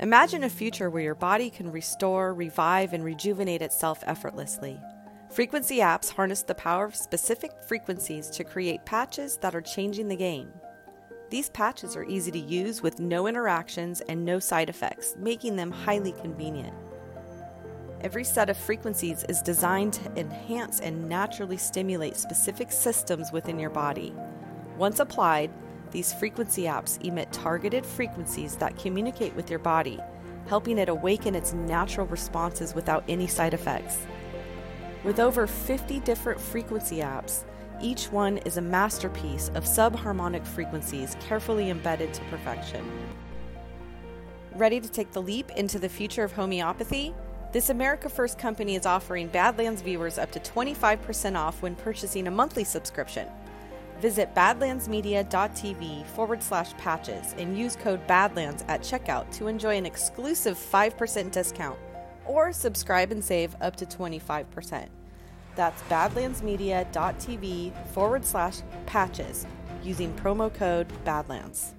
Imagine a future where your body can restore, revive, and rejuvenate itself effortlessly. Frequency apps harness the power of specific frequencies to create patches that are changing the game. These patches are easy to use with no interactions and no side effects, making them highly convenient. Every set of frequencies is designed to enhance and naturally stimulate specific systems within your body. Once applied, these frequency apps emit targeted frequencies that communicate with your body, helping it awaken its natural responses without any side effects. With over 50 different frequency apps, each one is a masterpiece of subharmonic frequencies carefully embedded to perfection. Ready to take the leap into the future of homeopathy? This America First company is offering Badlands viewers up to 25% off when purchasing a monthly subscription. Visit badlandsmedia.tv forward slash patches and use code BADLANDS at checkout to enjoy an exclusive 5% discount or subscribe and save up to 25%. That's badlandsmedia.tv forward slash patches using promo code BADLANDS.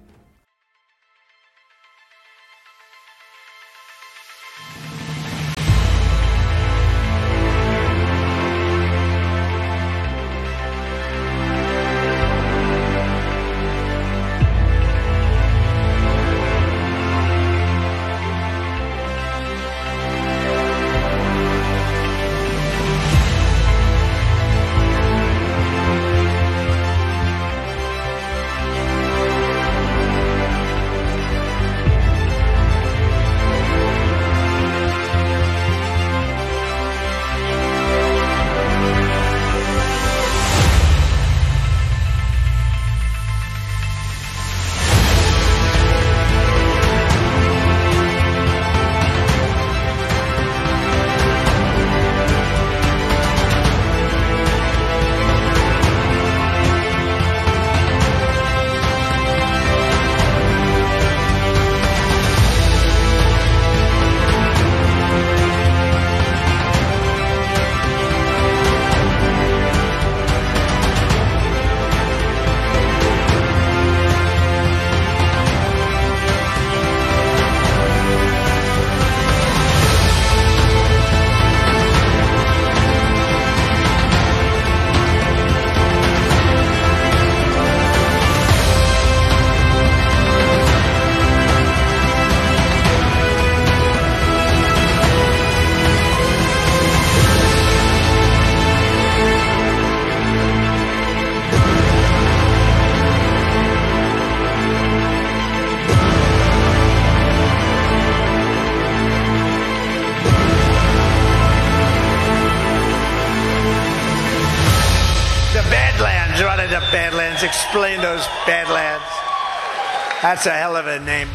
That's a hell of a name.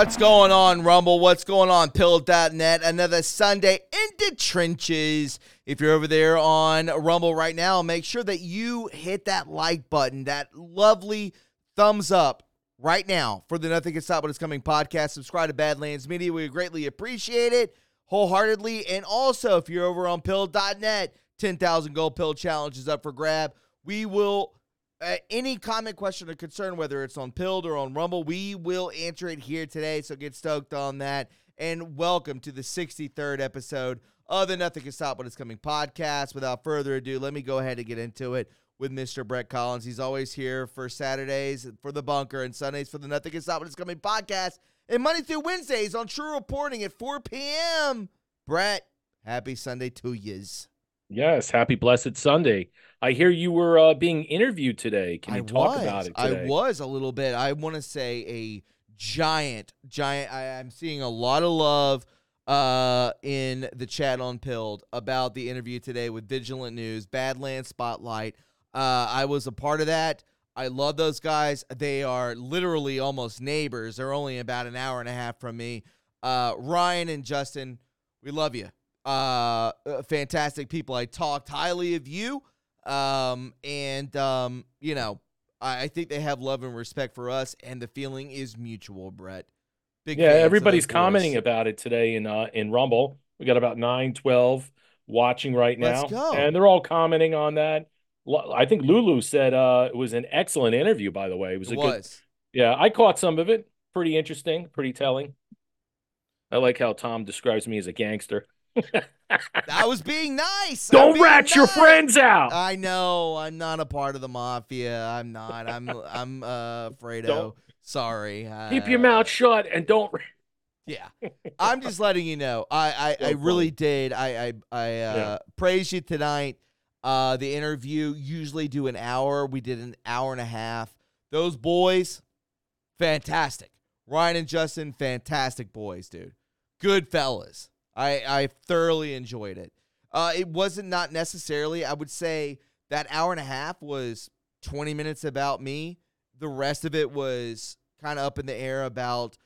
What's going on, Rumble? What's going on, Pilled.net? Another Sunday in the trenches. If you're over there on Rumble right now, make sure that you hit that like button, that lovely thumbs up right now for the Nothing Can Stop What Is Coming podcast. Subscribe to Badlands Media. We greatly appreciate it wholeheartedly. And also, if you're over on Pilled.net, 10,000 Gold Pill Challenge is up for grab. We will uh, any comment, question, or concern, whether it's on Pilled or on Rumble, we will answer it here today. So get stoked on that. And welcome to the 63rd episode of the Nothing Can Stop What Is Coming podcast. Without further ado, let me go ahead and get into it with Mr. Brett Collins. He's always here for Saturdays for the bunker and Sundays for the Nothing Can Stop What Is Coming podcast. And Monday through Wednesdays on True Reporting at 4 p.m. Brett, happy Sunday to yous. Yes, happy blessed Sunday. I hear you were uh, being interviewed today. Can you I talk was. about it today? I was a little bit. I want to say a giant, giant. I, I'm seeing a lot of love uh, in the chat on Pilled about the interview today with Vigilant News, Badlands Spotlight. Uh, I was a part of that. I love those guys. They are literally almost neighbors. They're only about an hour and a half from me. Uh, Ryan and Justin, we love you. Uh, uh, fantastic people. I talked highly of you. Um, and, um, you know, I, I think they have love and respect for us, and the feeling is mutual, Brett. Big yeah, everybody's commenting about it today in uh, in Rumble. We got about 9, 12 watching right now, Let's go. and they're all commenting on that. I think Lulu said uh, it was an excellent interview. By the way, it was It a was. good. Yeah, I caught some of it. Pretty interesting, pretty telling. I like how Tom describes me as a gangster. I was being nice. Don't being rat your friends out. I know. I'm not a part of the mafia. I'm not. I'm. I'm uh, Fredo. Don't- Sorry. Keep your Uh, mouth shut and don't. Yeah, I'm just letting you know. I I, I really did. I I I uh, Yeah. praise you tonight. Uh, the interview usually do an hour. We did an hour and a half. Those boys, fantastic. Ryan and Justin, fantastic boys, dude. Good fellas. I I thoroughly enjoyed it. Uh, it wasn't not necessarily. I would say that hour and a half was 20 minutes about me. The rest of it was kind of up in the air about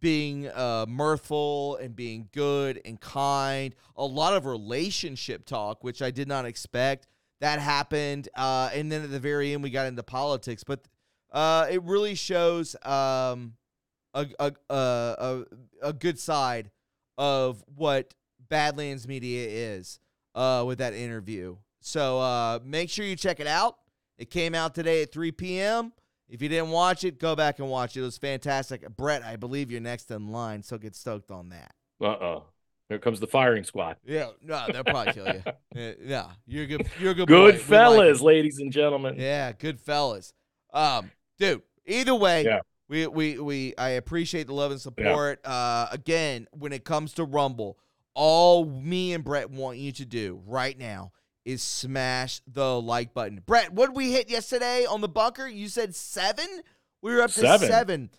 being uh, mirthful and being good and kind. A lot of relationship talk, which I did not expect. That happened, uh, and then at the very end, we got into politics. But uh, it really shows um, a, a, a a a good side of what Badlands Media is uh, with that interview. So uh, make sure you check it out. It came out today at 3 p.m. If you didn't watch it, go back and watch it. It was fantastic. Brett, I believe you're next in line, so get stoked on that. Uh oh. Here comes the firing squad. Yeah, no, they'll probably kill you. Yeah, yeah, you're good. You're a good. Good boy. We like fellas, ladies and gentlemen. Yeah, good fellas. Um, dude. Either way, Yeah. We we we I appreciate the love and support. Uh, again, when it comes to Rumble, all me and Brett want you to do right now is smash the like button. Brett, what did we hit yesterday on the bunker? You said seven. We were up to Seven. seven.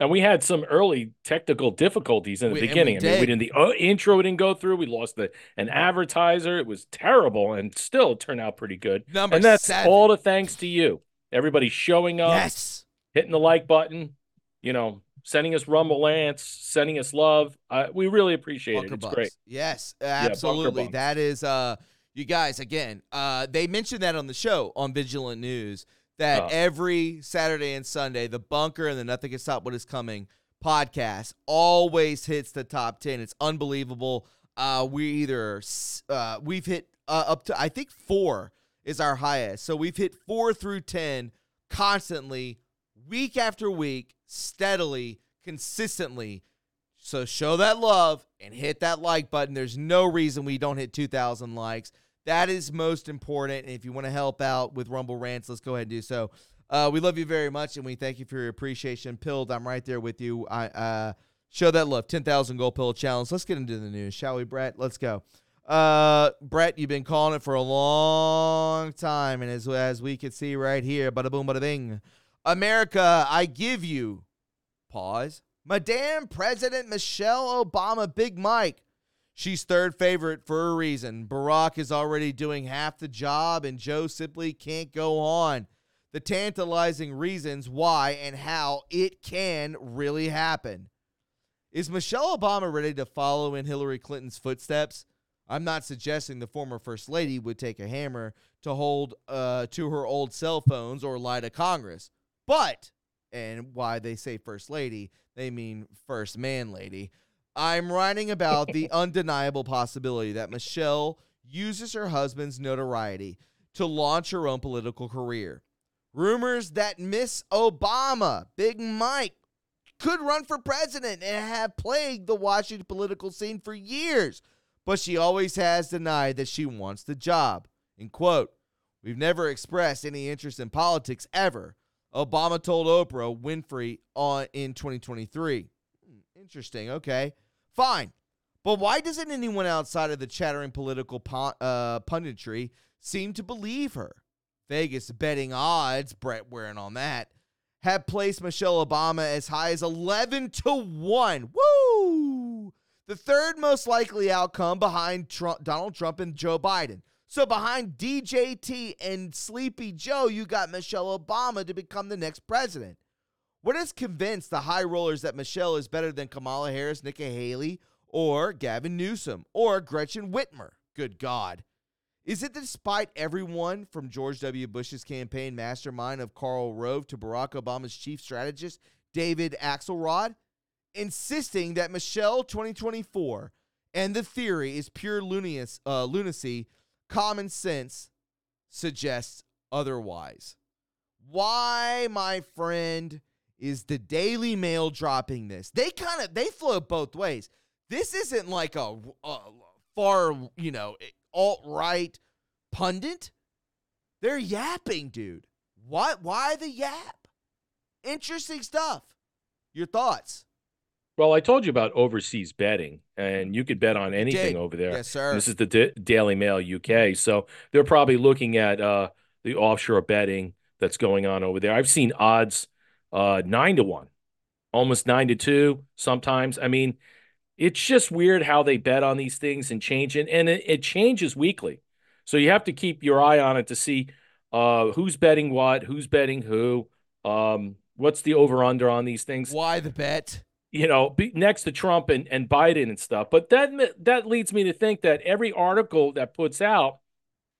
And we had some early technical difficulties in the We- beginning. I mean, we did. didn't the uh, intro didn't go through. We lost the an advertiser. It was terrible, and still turned out pretty good. Number and that's seven. all the thanks to you. Everybody showing up, yes. hitting the like button, you know, sending us rumble rants, sending us love. Uh, we really appreciate Bunker it. It's Bucks. great. Yes, absolutely. Bucks. that is uh you guys again. Uh they mentioned that on the show on Vigilant News that Oh. every Saturday and Sunday the Bunker and the Nothing Can Stop What Is Coming podcast always hits the top 10. It's unbelievable. Uh we either uh we've hit uh, up to I think 4 is our highest. So we've hit 4 through 10 constantly week after week, steadily, consistently. So show that love and hit that like button. There's no reason we don't hit 2,000 likes. That is most important. And if you want to help out with Rumble Rants, let's go ahead and do so. Uh, we love you very much, and we thank you for your appreciation. Pilled, I'm right there with you. I uh, show that love. 10,000 gold pill challenge. Let's get into the news, shall we, Brett? Let's go. Uh, Brett, you've been calling it for a long time, and as as we can see right here, bada boom, bada bing. America, I give you pause. Madame President Michelle Obama, Big Mike. She's third favorite for a reason. Barack is already doing half the job, and Joe simply can't go on. The tantalizing reasons why and how it can really happen. Is Michelle Obama ready to follow in Hillary Clinton's footsteps? I'm not suggesting the former First Lady would take a hammer to hold uh, to her old cell phones or lie to Congress. But, and why they say First Lady, they mean First Man Lady. I'm writing about the undeniable possibility that Michelle uses her husband's notoriety to launch her own political career. Rumors that Miss Obama, Big Mike, could run for president and have plagued the Washington political scene for years, but she always has denied that she wants the job. In quote, we've never expressed any interest in politics ever. Obama told Oprah Winfrey on in 2023. Hmm, Interesting. Okay, fine. But why doesn't anyone outside of the chattering political pun- uh, punditry seem to believe her? Vegas betting odds, Brett wearing on that, have placed Michelle Obama as high as 11 to 1. Woo! The third most likely outcome behind Trump, Donald Trump and Joe Biden. So behind DJT and Sleepy Joe, you got Michelle Obama to become the next president. What has convinced the high rollers that Michelle is better than Kamala Harris, Nikki Haley, or Gavin Newsom, or Gretchen Whitmer? Good God. Is it despite everyone from George W. Bush's campaign mastermind of Karl Rove to Barack Obama's chief strategist, David Axelrod, insisting that Michelle 2024 and the theory is pure lunacy, uh, lunacy common sense suggests otherwise. Why, my friend, is the Daily Mail dropping this? They kind of they float both ways. This isn't like a, a far, you know, alt right pundit. They're yapping, dude. What? Why the yap? Interesting stuff. Your thoughts? Well, I told you about overseas betting, and you could bet on anything over there. Yes, sir. This is the D- Daily Mail UK, so they're probably looking at uh, the offshore betting that's going on over there. I've seen odds uh, nine to one, almost nine to two. Sometimes, I mean, it's just weird how they bet on these things and change it, and it, it changes weekly. So you have to keep your eye on it to see uh, who's betting what, who's betting who, um, what's the over under on these things Why the bet? You know, be next to Trump and, and Biden and stuff. But that that leads me to think that every article that puts out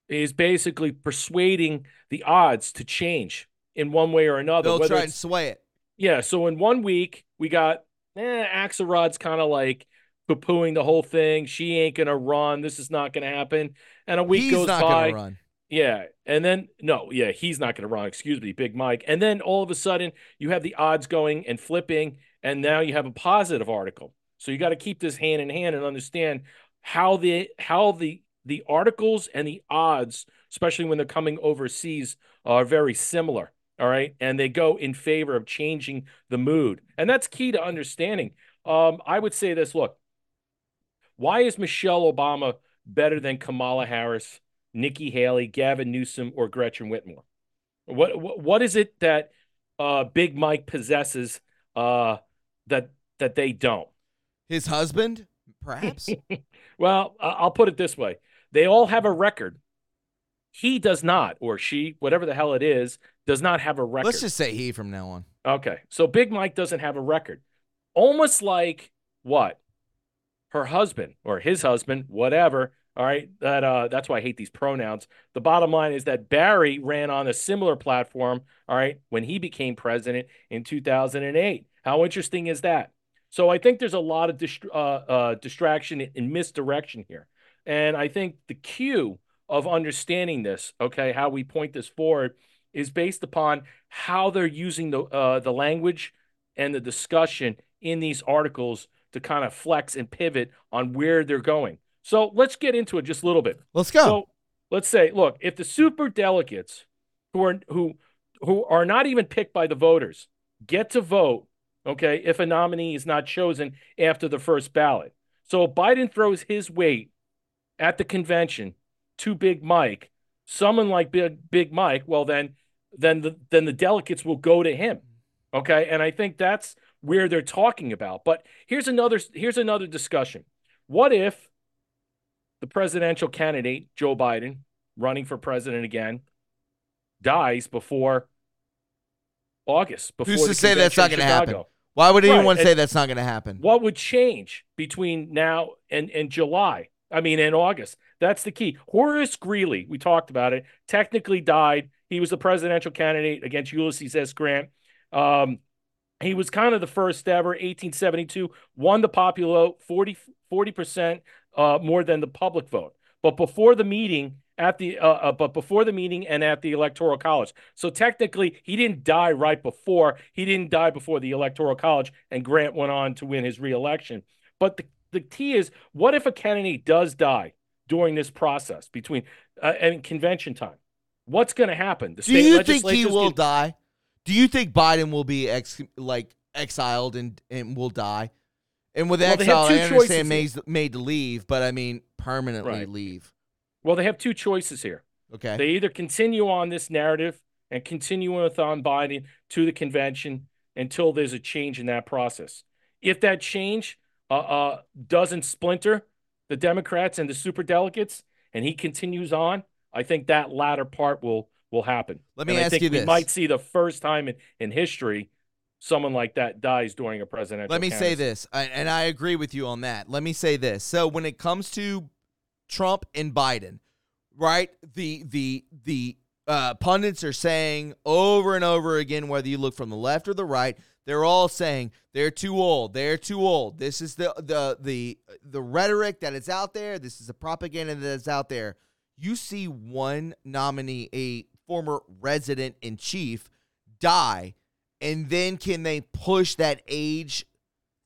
is basically persuading the odds to change in one way or another. They'll whether try and sway it. yeah. So in one week we got eh, Axelrod's kind of like poo-pooing the whole thing. She ain't gonna run. This is not gonna happen. And a week He's goes not by. Yeah. And then, no, yeah, he's not going to run. Excuse me, Big Mike. And then all of a sudden, you have the odds going and flipping, and now you have a positive article. So you got to keep this hand in hand and understand how the how the the articles and the odds, especially when they're coming overseas, are very similar. All right, and they go in favor of changing the mood, and that's key to understanding. Um, I would say this: Look, why is Michelle Obama better than Kamala Harris? Nikki Haley, Gavin Newsom, or Gretchen Whitmer? What what, what is it that uh, Big Mike possesses uh, that that they don't? His husband, perhaps. Well, I'll put it this way: they all have a record. He does not, or she, whatever the hell it is, does not have a record. Let's just say he from now on. Okay. So Big Mike doesn't have a record. Almost like what? Her husband or his husband, whatever. All right. That uh that's why I hate these pronouns. The bottom line is that Barry ran on a similar platform, all right, when he became president in 2008. How interesting is that? So I think there's a lot of dist- uh, uh, distraction and misdirection here. And I think the cue of understanding this, okay, how we point this forward is based upon how they're using the uh, the language and the discussion in these articles to kind of flex and pivot on where they're going. So let's get into it just a little bit. Let's go. So let's say, look, if the super delegates who are who who are not even picked by the voters get to vote, okay, if a nominee is not chosen after the first ballot. So if Biden throws his weight at the convention to Big Mike, someone like Big Big Mike, well then then the then the delegates will go to him. Okay? And I think that's where they're talking about. But here's another here's another discussion. What if the presidential candidate, Joe Biden, running for president again, dies before August, before Who's to say that's not going to happen? Why would Right, anyone and- say that's not going to happen? What would change between now and, and July? I mean, in August. That's the key. Horace Greeley, we talked about it, technically died. He was the presidential candidate against Ulysses S. Grant. Um, he was kind of the first ever, 1872, won the popular vote 40, 40% uh, more than the public vote. But before the meeting, at the uh, uh, but before the meeting and at the electoral college. So technically, he didn't die right before. He didn't die before the electoral college, and Grant went on to win his reelection. But the, the key is, what if a candidate does die during this process between uh, and convention time? What's going to happen? The Do you think he will get- die? Do you think Biden will be ex like exiled and and will die? And with Well, exile, I understand made, made to leave, but I mean permanently Right. leave. Well, they have two choices here. Okay. They either continue on this narrative and continue with on Biden to the convention until there's a change in that process. If that change uh, uh, doesn't splinter the Democrats and the super delegates, and he continues on, I think that latter part will will happen. Let me and ask I think you we this. might see the first time in, in history someone like that dies during a presidential. Let me say this, I- and I agree with you on that. Let me say this. So when it comes to Trump and Biden, right? The the the uh, pundits are saying over and over again, whether you look from the left or the right, they're all saying they're too old. They're too old. This is the the the the rhetoric that is out there. This is the propaganda that is out there. You see one nominee, a former resident in chief, die, and then can they push that age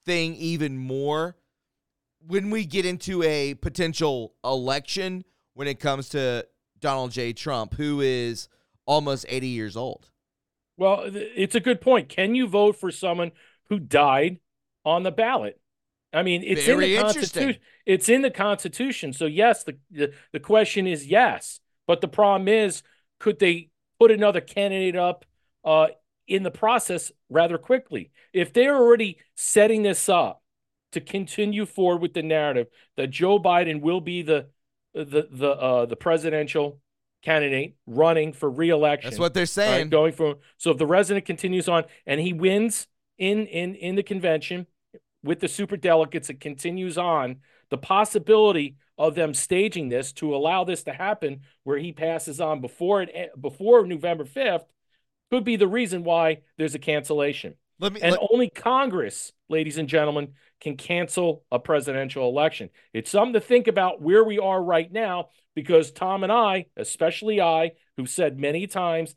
thing even more? When we get into a potential election, when it comes to Donald J. Trump, who is almost 80 years old. Well, it's a good point. Can you vote for someone who died on the ballot? I mean, it's Very in the. Constitution. It's in the Constitution. So yes, the, the the question is yes. But the problem is, could they put another candidate up uh, in the process rather quickly? If they're already setting this up to continue forward with the narrative that Joe Biden will be the the the uh, the presidential candidate running for reelection. That's what they're All right, saying. going from so if the resident continues on and he wins in in in the convention with the super delegates, it continues on. The possibility of them staging this to allow this to happen, where he passes on before it e, before November fifth, could be the reason why there's a cancellation. Let me And let- only Congress, ladies and gentlemen, can cancel a presidential election. It's something to think about where we are right now because Tom and I, especially I, who've said many times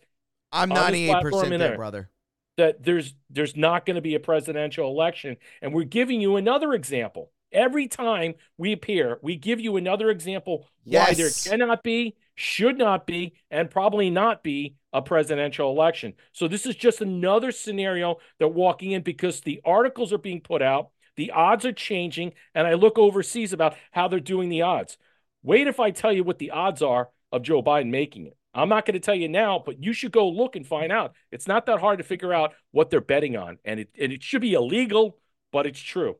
I'm 98% in there, there. brother. that there's there's not going to be a presidential election and we're giving you another example every time we appear we give you another example why there cannot be should not be and probably not be a presidential election so this is just another scenario that walking in because the articles are being put out the odds are changing and i look overseas about how they're doing the odds wait if i tell you what the odds are of joe biden making it I'm not going to tell you now, but you should go look and find out. It's not that hard to figure out what they're betting on, and it and it should be illegal, but it's true.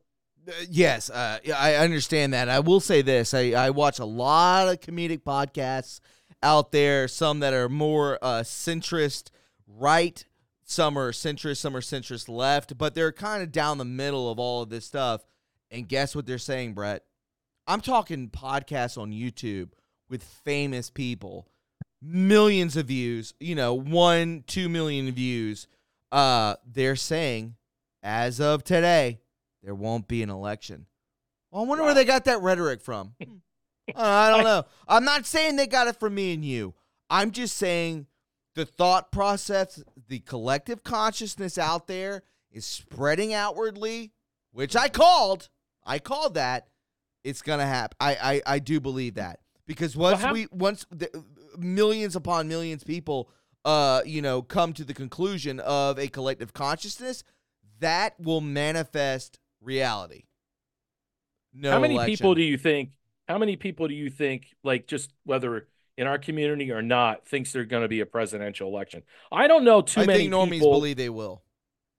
Uh, yes, uh, I understand that. I will say this: I, I watch a lot of comedic podcasts out there. Some that are more uh, centrist right, some are centrist, some are centrist left, but they're kind of down the middle of all of this stuff. And guess what they're saying, Brett? I'm talking podcasts on YouTube with famous people, millions of views. You know, one, two million views. Uh, they're saying, as of today, there won't be an election. Well, I wonder where they got that rhetoric from. Hmm. Uh, I don't know. I'm not saying they got it from me and you. I'm just saying the thought process, the collective consciousness out there is spreading outwardly, which I called. I called that. It's gonna happen. I I, I do believe that because once how- we once the, millions upon millions people uh you know come to the conclusion of a collective consciousness that will manifest reality. No how many election. people do you think? How many people do you think, like just whether in our community or not, thinks there's going to be a presidential election? I don't know too I many think normies people. believe they will.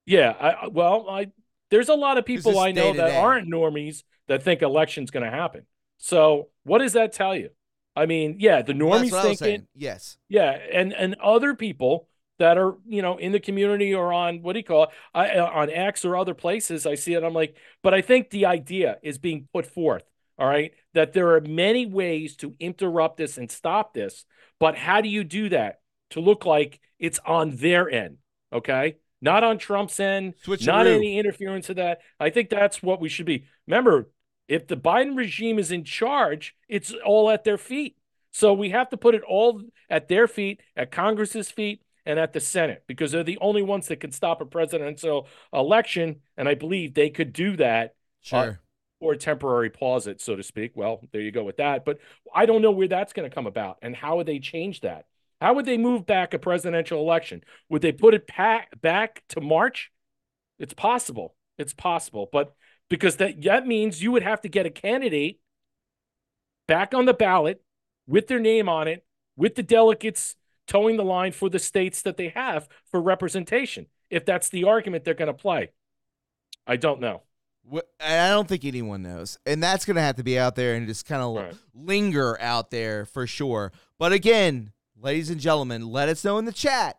Yeah, I, well, I there's a lot of people I know that aren't normies that think election's going to happen. So what does that tell you? I mean, yeah, the normies that's what I was thinking. Yes. yeah, and and other people that are you know in the community or on what do you call it I, uh, on X or other places. I see it. I'm like, but I think the idea is being put forth. All right, that there are many ways to interrupt this and stop this, but how do you do that to look like it's on their end? Okay, not on Trump's end, not any interference of that. I think that's what we should be. Remember, if the Biden regime is in charge, it's all at their feet. So we have to put it all at their feet, at Congress's feet, and at the Senate, because they're the only ones that can stop a presidential election. And I believe they could do that uh, Sure. or temporary pause it, so to speak. Well, there you go with that. But I don't know where that's going to come about and how would they change that? How would they move back a presidential election? Would they put it pa- back to March? It's possible. It's possible. But because that, that means you would have to get a candidate back on the ballot with their name on it, with the delegates towing the line for the states that they have for representation, if that's the argument they're going to play. I don't know. I don't think anyone knows. And that's going to have to be out there and just kind of Right. linger out there for sure. But again, ladies and gentlemen, let us know in the chat.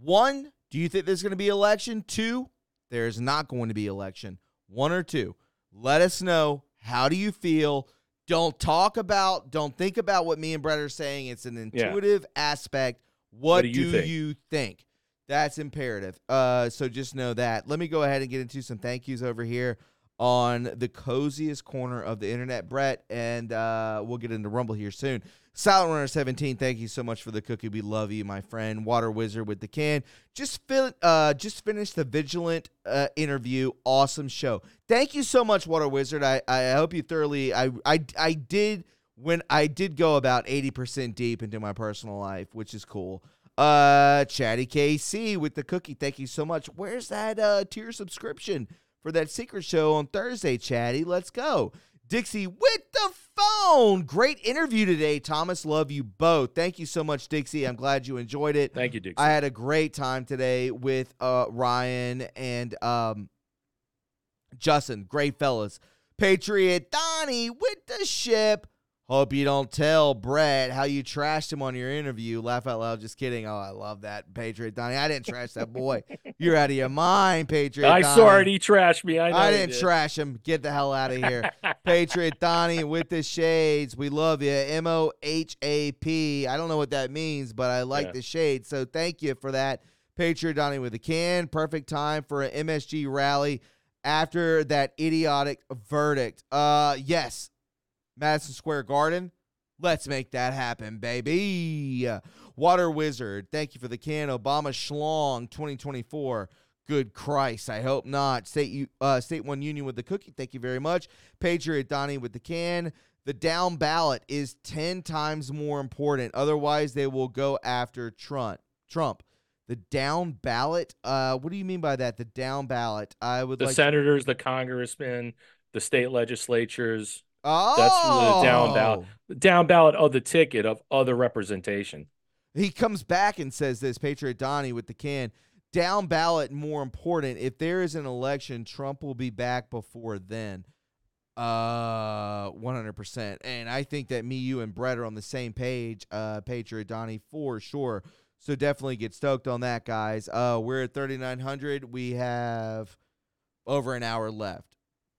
One, do you think there's going to be election? Two, there's not going to be election. One or two. Let us know. How do you feel? Don't talk about, don't think about what me and Brett are saying. It's an Yeah. intuitive aspect. What, do do, you think? you think? That's imperative. Uh, so just know that. Let me go ahead and get into some thank yous over here on the coziest corner of the internet, Brett, and uh, we'll get into Rumble here soon. Silent Runner 17, thank you so much for the cookie. We love you, my friend. Water Wizard with the can. Just fill, uh, just finished the Vigilant uh, interview. Awesome show. Thank you so much, Water Wizard. I, I hope you thoroughly. I, I I did when I did go about 80% deep into my personal life, which is cool. Uh Chatty KC with the cookie. Thank you so much. Where's that uh tier subscription for that secret show on Thursday, Chatty? Let's go. Dixie with the phone. Great interview today, Thomas. Love you both. Thank you so much, Dixie. I'm glad you enjoyed it. Thank you, Dixie. I had a great time today with uh, Ryan and um, Justin. Great fellas. Patriot Donnie with the ship. Hope you don't tell Brett how you trashed him on your interview. Laugh out loud. Just kidding. Oh, I love that. Patriot Donnie. I didn't trash that boy. You're out of your mind, Patriot I Donnie. saw it. He trashed me. I know. I didn't did. trash him. Get the hell out of here. Patriot Donnie with the shades. We love you. M O H A P. I don't know what that means, but I like Yeah. the shades. So thank you for that. Patriot Donnie with a can. Perfect time for an MSG rally after that idiotic verdict. Uh yes. Madison Square Garden. Let's make that happen, baby. Water Wizard, thank you for the can. Obama Schlong 2024. Good Christ, I hope not. State uh, State One Union with the cookie. Thank you very much. Patriot Donnie with the can. The down ballot is 10 times more important. Otherwise, they will go after Trump. Trump. The down ballot? Uh, what do you mean by that? The down ballot. I would The like senators, the congressmen, the state legislatures, Oh, That's the down ballot. down ballot of the ticket of other representation. He comes back and says this, Patriot Donnie with the can. Down ballot more important. If there is an election, Trump will be back before then. Uh 100%. And I think that me, you, and Brett are on the same page, uh, Patriot Donnie, for sure. So definitely get stoked on that, guys. Uh we're at 3900. We have over an hour left.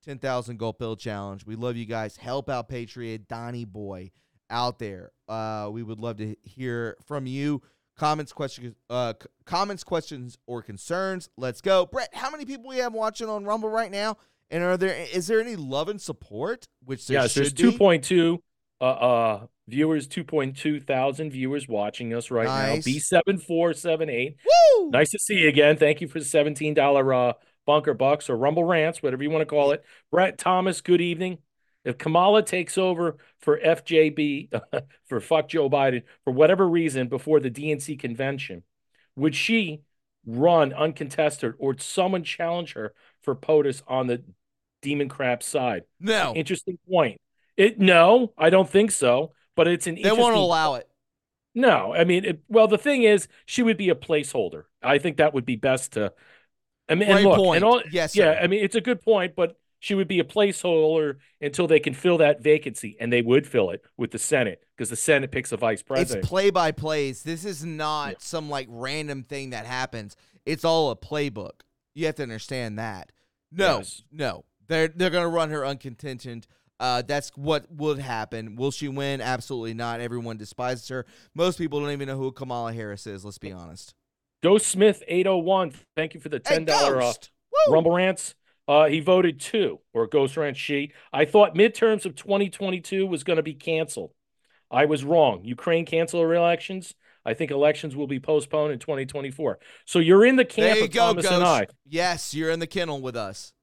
10,000 gold pill challenge. We love you guys. Help out Patriot Donnie boy out there. Uh, we would love to hear from you. Comments, questions, uh, comments, questions, or concerns. Let's go, Brett. How many people we have watching on Rumble right now? And are there is there any love and support? Which there yes, there's should be? 2.2 uh, uh, viewers, 2.2 thousand viewers watching us right Nice. now. B7478. Woo! Nice to see you again. Thank you for the $17 uh, bunker bucks or rumble rants, whatever you want to call it. Brett Thomas, good evening. If Kamala takes over for FJB, for fuck Joe Biden, for whatever reason before the DNC convention, would she run uncontested or would someone challenge her for POTUS on the Demon Crab side? No, Interesting point. It no, I don't think so. But it's an they won't allow it. no, I mean, it, well, the thing is, she would be a placeholder. I think that would be best to. I mean, and look, point. and all, Yes, yeah, sir. I mean, it's a good point, but she would be a placeholder until they can fill that vacancy, and they would fill it with the Senate because the Senate picks a vice president. It's play by plays. This is not Yeah. some like random thing that happens. It's all a playbook. You have to understand that. No, Yes. no, they're they're gonna run her uncontentioned. Uh, that's what would happen. Will she win? Absolutely not. Everyone despises her. Most people don't even know who Kamala Harris is. Let's be honest. Ghost Smith eight hundred one. Thank you for the ten dollar uh! Rumble rants. Uh, he voted two, or Ghost Rant she. I thought midterms of 2022 was going to be canceled. I was wrong. Ukraine cancel her elections. I think elections will be postponed in 2024. So you're in the camp There you of go, Thomas Ghost. and I. Yes, you're in the kennel with us.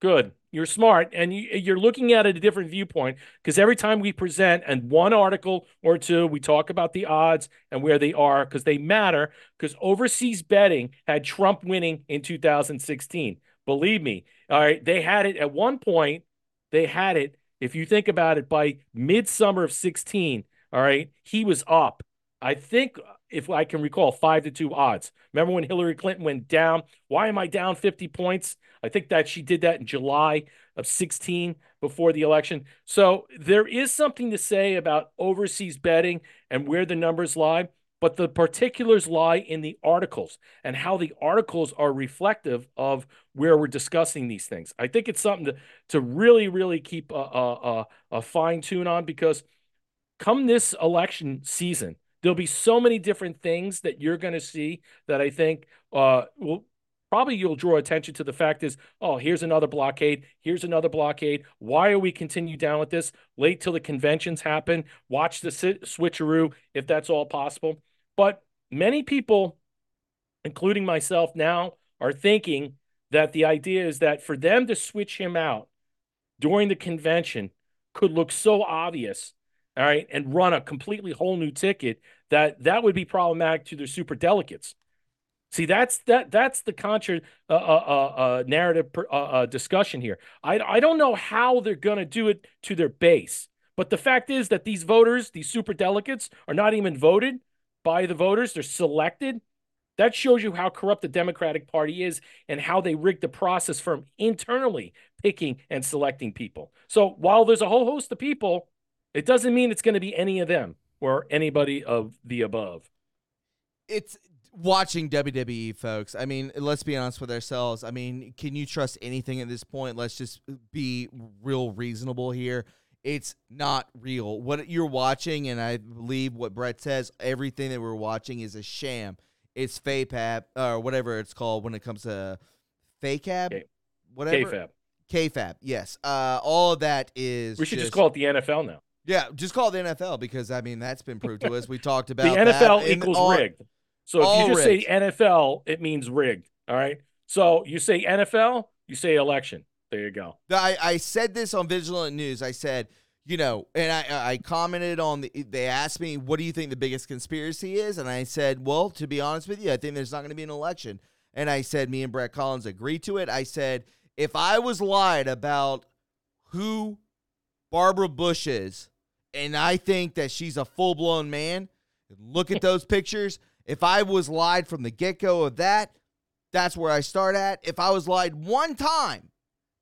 Good. You're smart, and you, you're looking at it a different viewpoint because every time we present and one article or two, we talk about the odds and where they are because they matter. Because overseas betting had Trump winning in 2016. Believe me. All right, they had it at one point. They had it. If you think about it, by midsummer of 16, all right, he was up. I think if I can recall, five to two odds. Remember when Hillary Clinton went down? Why am I down 50 points? I think that she did that in July of 16 before the election. So there is something to say about overseas betting and where the numbers lie, but the particulars lie in the articles and how the articles are reflective of where we're discussing these things. I think it's something to, to really, really keep a, a, a fine tune on because come this election season, there'll be so many different things that you're going to see that I think uh, will probably you'll draw attention to the fact is, oh, here's another blockade. Here's another blockade. Why are we continue down with this? Late till the conventions happen. Watch the switcheroo if that's all possible. But many people, including myself now, are thinking that the idea is that for them to switch him out during the convention could look so obvious all right, and run a completely whole new ticket, that that would be problematic to their super delegates. See, that's that that's the contra uh, uh, uh, uh narrative uh, uh, discussion here. I I don't know how they're going to do it to their base, but the fact is that these voters, these super delegates, are not even voted by the voters; they're selected. That shows you how corrupt the Democratic Party is and how they rigged the process from internally picking and selecting people. So while there's a whole host of people, it doesn't mean it's going to be any of them or anybody of the above. It's watching WWE, folks. I mean, let's be honest with ourselves. I mean, can you trust anything at this point? Let's just be real reasonable here. It's not real. What you're watching, and I believe what Brett says, everything that we're watching is a sham. It's FAPAB or whatever it's called when it comes to FACAB, K- whatever. kayfabe. kayfabe, yes. Uh, all of that is. We should just, just call it the NFL now. Yeah, just call it the NFL because I mean that's been proved to us. We talked about the NFL equals all, rigged. So if you just rigged. say NFL, it means rigged. All right. So you say NFL, you say election. There you go. I, I said this on Vigilant News. I said, you know, and I, I commented on the. They asked me, "What do you think the biggest conspiracy is?" And I said, "Well, to be honest with you, I think there's not going to be an election." And I said, me and Brett Collins agreed to it. I said, if I was lied about who Barbara Bush is, and I think that she's a full blown man. Look at those pictures. If I was lied from the get go of that, that's where I start at. If I was lied one time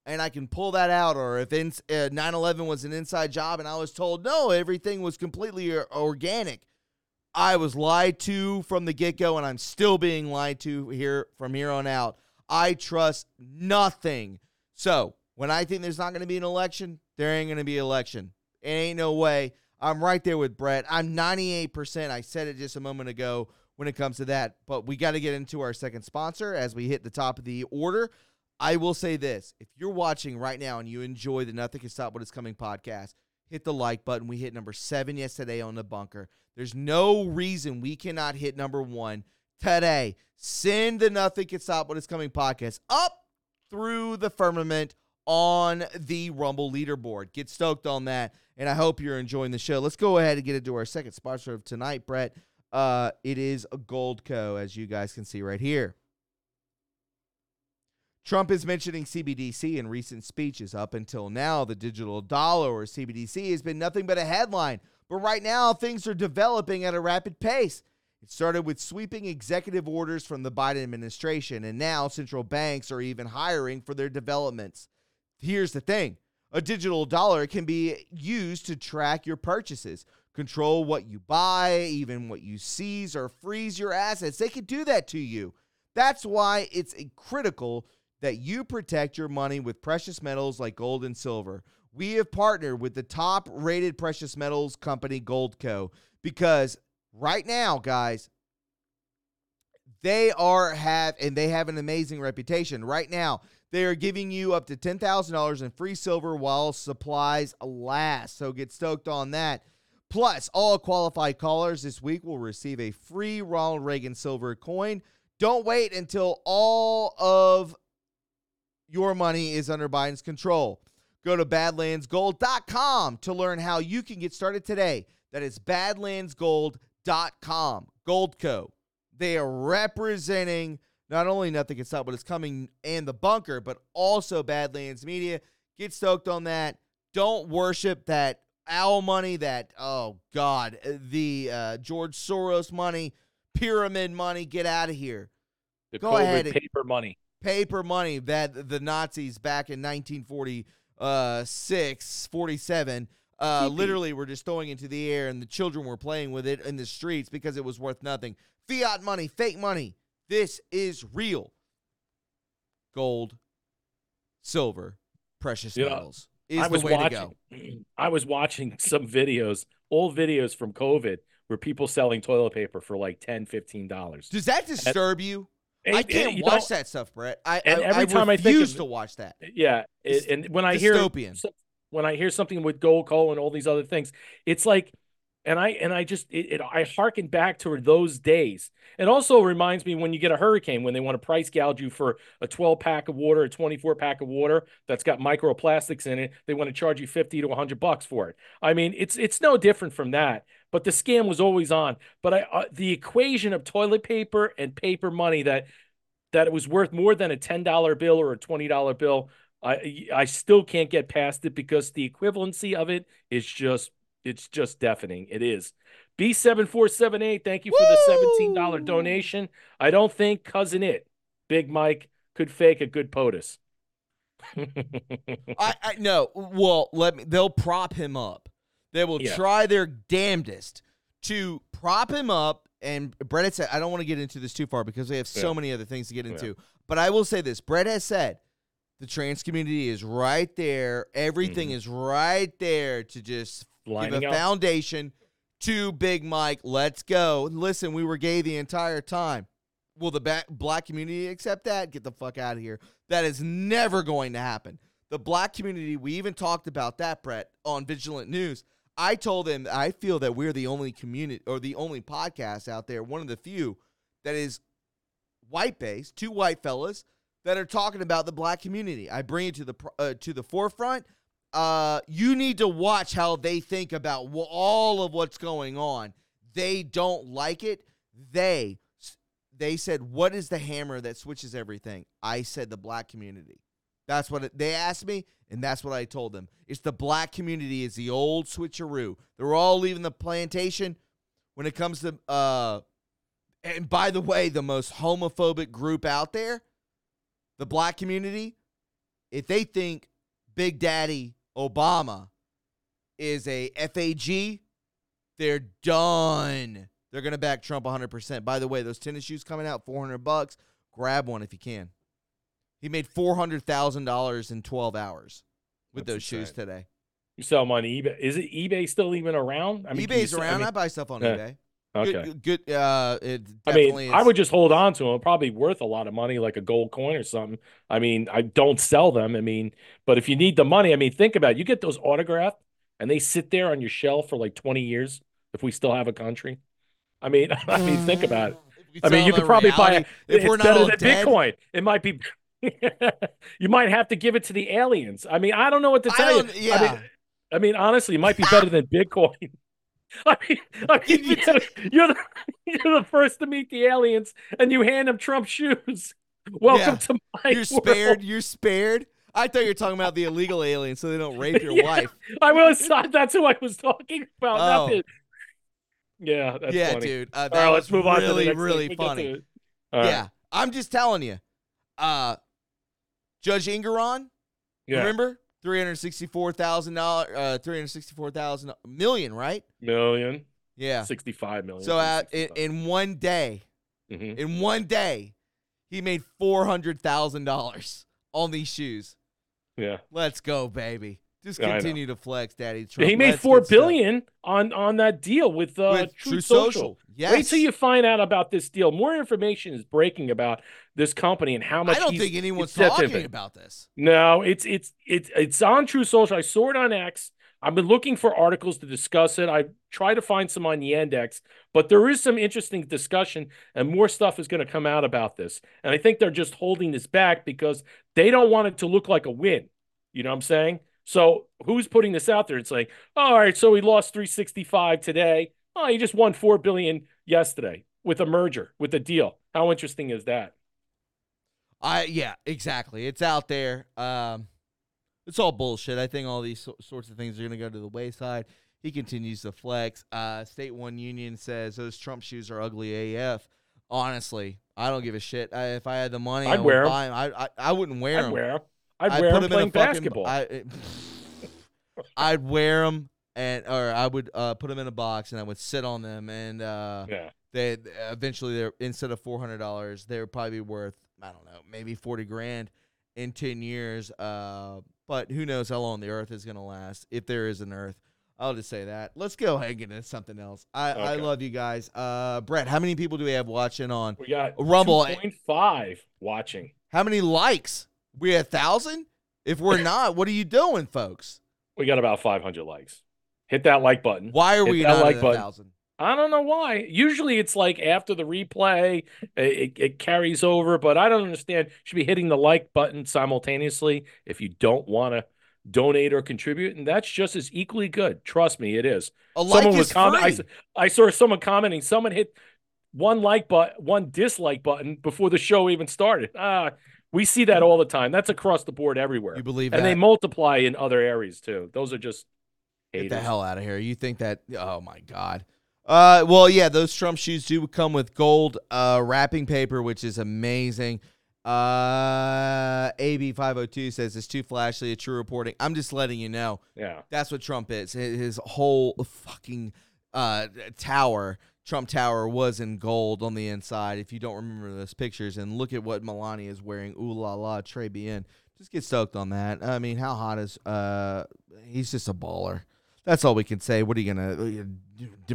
and I can pull that out, or if 9 uh, 11 was an inside job and I was told, no, everything was completely organic, I was lied to from the get go and I'm still being lied to here from here on out. I trust nothing. So when I think there's not going to be an election, there ain't going to be an election. It ain't no way. I'm right there with Brett. I'm 98%. I said it just a moment ago when it comes to that. But we got to get into our second sponsor as we hit the top of the order. I will say this if you're watching right now and you enjoy the Nothing Can Stop What Is Coming podcast, hit the like button. We hit number seven yesterday on the bunker. There's no reason we cannot hit number one today. Send the Nothing Can Stop What Is Coming podcast up through the firmament on the Rumble leaderboard. Get stoked on that and I hope you're enjoying the show. Let's go ahead and get into our second sponsor of tonight, Brett. Uh, it is a Goldco, as you guys can see right here. Trump is mentioning CBDC in recent speeches. Up until now, the digital dollar or CBDC has been nothing but a headline. But right now, things are developing at a rapid pace. It started with sweeping executive orders from the Biden administration, and now central banks are even hiring for their developments. Here's the thing a digital dollar can be used to track your purchases, control what you buy, even what you seize or freeze your assets. They can do that to you. That's why it's critical that you protect your money with precious metals like gold and silver. We have partnered with the top rated precious metals company, Goldco, because right now, guys, they are have and they have an amazing reputation. Right now, they are giving you up to $10,000 in free silver while supplies last. So get stoked on that. Plus, all qualified callers this week will receive a free Ronald Reagan silver coin. Don't wait until all of your money is under Biden's control. Go to badlandsgold.com to learn how you can get started today. That is badlandsgold.com. Goldco. They are representing not only Nothing Can Stop What Is Coming and The Bunker, but also Badlands Media. Get stoked on that. Don't worship that owl money, that, oh God, the uh, George Soros money. pyramid money. Get out of here. The Go COVID ahead. paper money. Paper money that the Nazis back in 1946, 47, uh, literally were just throwing into the air, and the children were playing with it in the streets because it was worth nothing. Fiat money, fake money. This is real. Gold, silver, precious You know, metals is I the was way to watching. go. I was watching some videos, old videos from COVID, where people selling toilet paper for like 10 dollars. Does that disturb you? I can't watch know, that stuff, Brett. I, and I, every I time I think refuse of- to watch that. Yeah, it, and when I hear dystopian. when I hear something with gold coal and all these other things, it's like, and I and I just it, it I harken back to those days. It also reminds me when you get a hurricane when they want to price gouge you for a 12 pack of water, a 24 pack of water that's got microplastics in it. They want to charge you 50 to 100 bucks for it. I mean, it's it's no different from that. But the scam was always on. But I uh, the equation of toilet paper and paper money that that it was worth more than a $10 bill or a $20 bill. I I still can't get past it because the equivalency of it is just it's just deafening. It is. B7478, thank you for the $17 donation. I don't think cousin it, Big Mike, could fake a good POTUS. I, I no. Well, let me. They'll prop him up. They will Yeah. try their damnedest to prop him up. And Brett had said, I don't want to get into this too far because we have so Yeah. many other things to get Yeah. into. But I will say this: Brett has said the trans community is right there. Everything Mhm. is right there to just give Lining a up. foundation to Big Mike. Let's go. Listen, we were gay the entire time. Will the black community accept that? Get the fuck out of here. That is never going to happen. The black community, we even talked about that, Brett, on Vigilant News. I told them I feel that we're the only community or the only podcast out there, one of the few that is white based, two white fellas that are talking about the black community. I bring it to the uh, to the forefront. Uh, you need to watch how they think about all of what's going on. They don't like it. They they said, "What is the hammer that switches everything?" I said, "The black community." That's what it, they asked me, and that's what I told them. It's the black community is the old switcheroo. They're all leaving the plantation. When it comes to, uh, and by the way, the most homophobic group out there, the black community, if they think Big Daddy Obama is a FAG, they're done. They're gonna back Trump 100%. By the way, those tennis shoes coming out 400 bucks. Grab one if you can. He made $400,000 in 12 hours with That's those shoes today. You sell them on eBay. Is it eBay still even around? I mean, eBay's around. I, I buy stuff on Yeah. eBay. Okay. Good, good. Uh, it I mean, I would just hold on to them. Probably worth a lot of money, like a gold coin or something. I mean, I don't sell them. I mean, but if you need the money, I mean, think about it. You get those autographed, and they sit there on your shelf for like twenty years. If we still have a country, I mean, I mean, think about it. I mean, you could probably buy reality- it. We're not better than dead, Bitcoin. It might be. you might have to give it to the aliens. I mean, I don't know what to tell you. don't- I yeah. mean, I mean, honestly, it might be better than Bitcoin. I mean, I mean Yeah. you're, the, you're the first to meet the aliens, and you hand them Trump shoes. Welcome Yeah. to my you're world. spared. You're spared. I thought you were talking about the illegal aliens, so they don't rape your Yeah. wife. I was. That's who I was talking about. Oh. yeah, that's yeah, funny. dude. Uh, All right, let's move on to the really, next thing. really funny. to it. All right. Yeah, I'm just telling you. Uh, Judge Engoron, yeah, remember three hundred sixty-four thousand dollars, uh, three hundred sixty-four thousand million, right? million, Yeah. sixty-five million. So uh, in, in one day, Mhm. in one day, he made four hundred thousand dollars on these shoes. yeah, Let's go, baby. Just continue to flex, Daddy Trump. he made Let's four get stuff. on on that deal with uh, with Truth Social. Yes. Wait till you find out about this deal. More information is breaking about this company and how much. I don't think anyone's talking in. about this. No, it's it's it's it's on True Social. I saw it on X. I've been looking for articles to discuss it. I try to find some on Yandex, but there is some interesting discussion, and more stuff is going to come out about this. And I think they're just holding this back because they don't want it to look like a win. You know what I'm saying? So who's putting this out there? It's like, all right, so he lost 365 today. Oh, he just won four billion yesterday with a merger, with a deal. How interesting is that? I yeah, exactly. It's out there. Um, it's all bullshit. I think all these so- sorts of things are gonna go to the wayside. He continues to flex. Uh, State One Union says those Trump shoes are ugly AF. Honestly, I don't give a shit. I, if I had the money, I'd I would wear 'em. buy 'em. I, I I wouldn't wear I'd them. wear 'em. I'd I'd wear them 'em in a playing fucking- basketball. I, I'd wear them and or I would uh, put them in a box and I would sit on them and uh, yeah. they eventually they're instead of four hundred dollars they would probably be worth I don't know maybe forty grand in ten years. Uh, but who knows how long the Earth is gonna last if there is an Earth. I'll just say that. Let's go ahead and get into something else. I, I love you guys. Uh, Brett, how many people do we have watching on? We got Rumble. 2.5 watching. How many likes? We a thousand? If we're not, what are you doing, folks? We got about 500 likes. Hit that like button. Why are Hit we not like at a thousand? I don't know why. Usually it's like after the replay, it, it, carries over, but I don't understand. You should be hitting the like button simultaneously if you don't want to donate or contribute, and that's just as equally good. Trust me, it is. A like someone is was comment. I, I saw someone commenting. Someone hit one like button, one dislike button before the show even started. Ah, we see that all the time. That's across the board everywhere, You believe and that? they multiply in other areas too. Those are just Get the hell out of here. You think that oh my god. Uh well yeah, those Trump shoes do come with gold uh wrapping paper, which is amazing. Uh AB five oh two says it's too flashy, a true reporting. I'm just letting you know. Yeah, That's what Trump is. His his whole fucking uh tower, Trump Tower was in gold on the inside. If you don't remember those pictures and look at what Melania is wearing, ooh la la, Trey bien. Just get stoked on that. I mean, how hot is uh he's just a baller. That's all we can say. What are you gonna uh,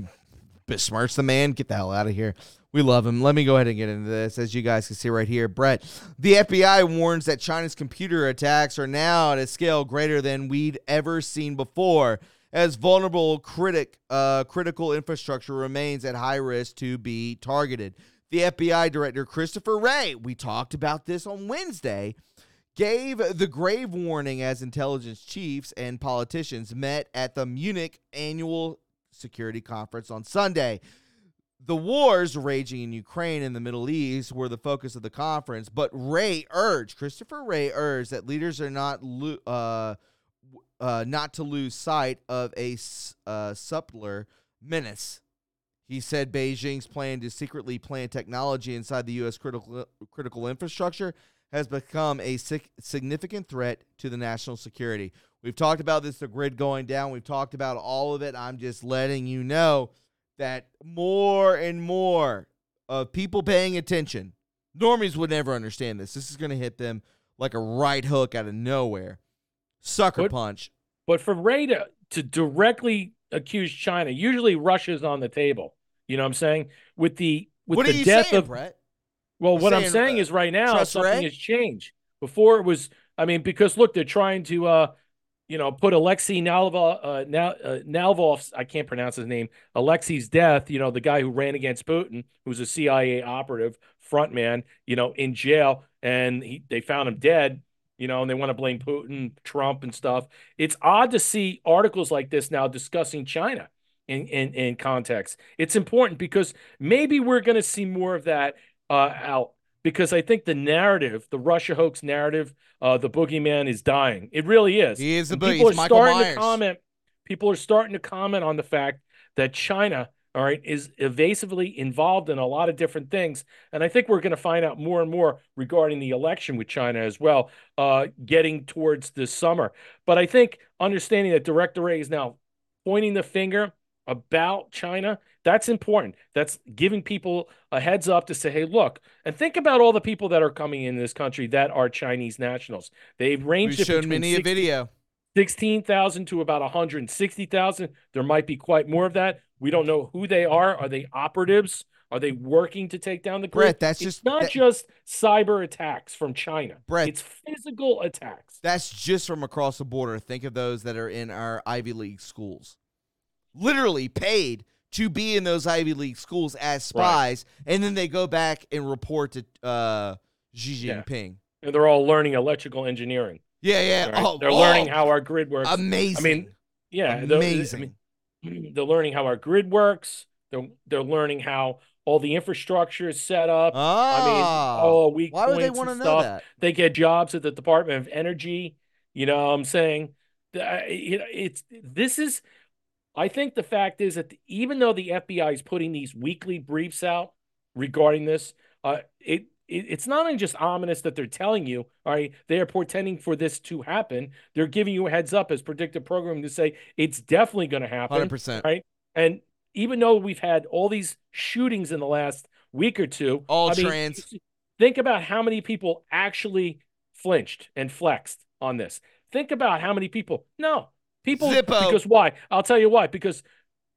besmirch the man? Get the hell out of here. We love him. Let me go ahead and get into this. As you guys can see right here, Brett, the FBI warns that China's computer attacks are now at a scale greater than we'd ever seen before, as vulnerable critic uh, critical infrastructure remains at high risk to be targeted. The FBI director Christopher Wray, we talked about this on Wednesday, gave the grave warning as intelligence chiefs and politicians met at the Munich annual security conference on Sunday. The wars raging in Ukraine and the Middle East were the focus of the conference, but Wray urged, Christopher Wray urged that leaders are not uh, uh, not to lose sight of a uh, subtler menace. He said Beijing's plan to secretly plant technology inside the U.S. critical critical infrastructure has become a sig- significant threat to the national security. We've talked about this, the grid going down. We've talked about all of it. I'm just letting you know that more and more of people paying attention, normies would never understand this. This is going to hit them like a right hook out of nowhere. Sucker But- punch. but for Wray to to directly accuse China, usually Russia's on the table. You know what I'm saying? With the with what the are you death saying, of Brett? Well, You what I'm saying, saying uh, is right now something Wray? has changed. Before it was, I mean, because look, they're trying to, uh, you know, put Alexei Nalva, uh, Nal, uh, Nalvov's, I can't pronounce his name, Alexei's death, you know, the guy who ran against Putin, who's a CIA operative, frontman, you know, in jail, and he, they found him dead, you know, and they want to blame Putin, Trump, and stuff. It's odd to see articles like this now discussing China in in, in context. It's important because maybe we're going to see more of that uh, out because I think the narrative, the Russia hoax narrative, uh, the boogeyman is dying. It really is. He is the boogie. People are Michael starting Myers. to comment. People are starting to comment on the fact that China, all right, is evasively involved in a lot of different things, and I think we're going to find out more and more regarding the election with China as well, uh, getting towards this summer. But I think understanding that Director Wray is now pointing the finger about China, that's important. That's giving people a heads up to say, hey, look, and think about all the people that are coming in this country that are Chinese nationals. They've We've ranged it shown between many a video. 16,000 to about 160,000. There might be quite more of that. We don't know who they are. Are they operatives? Are they working to take down the grid? Brett, that's it's just- not that- just cyber attacks from China. Brett. it's physical attacks. That's just from across the border. Think of those that are in our Ivy League schools. Literally paid to be in those Ivy League schools as spies, and then they go back and report to uh, Xi Yeah. Jinping. and they're all learning electrical engineering. Yeah, yeah. right? Oh, they're oh, learning how our grid works. amazing. I mean, yeah, they're- I amazing. mean, they're learning how our grid works. They're they're learning how all the infrastructure is set up. I mean, ah, all weak why would they points want to know that? They get jobs at the Department of Energy. You know what I'm saying? The- you know, It's this is I think the fact is that even though the FBI is putting these weekly briefs out regarding this, uh, it it's not only just ominous that they're telling you, all right, they are portending for this to happen. They're giving you a heads up as predictive programming to say it's definitely going to happen. 100%. Right. And even though we've had all these shootings in the last week or two, All I mean, trans. think about how many people actually flinched and flexed on this. Think about how many people. No, people. Zippo. Because why? I'll tell you why. Because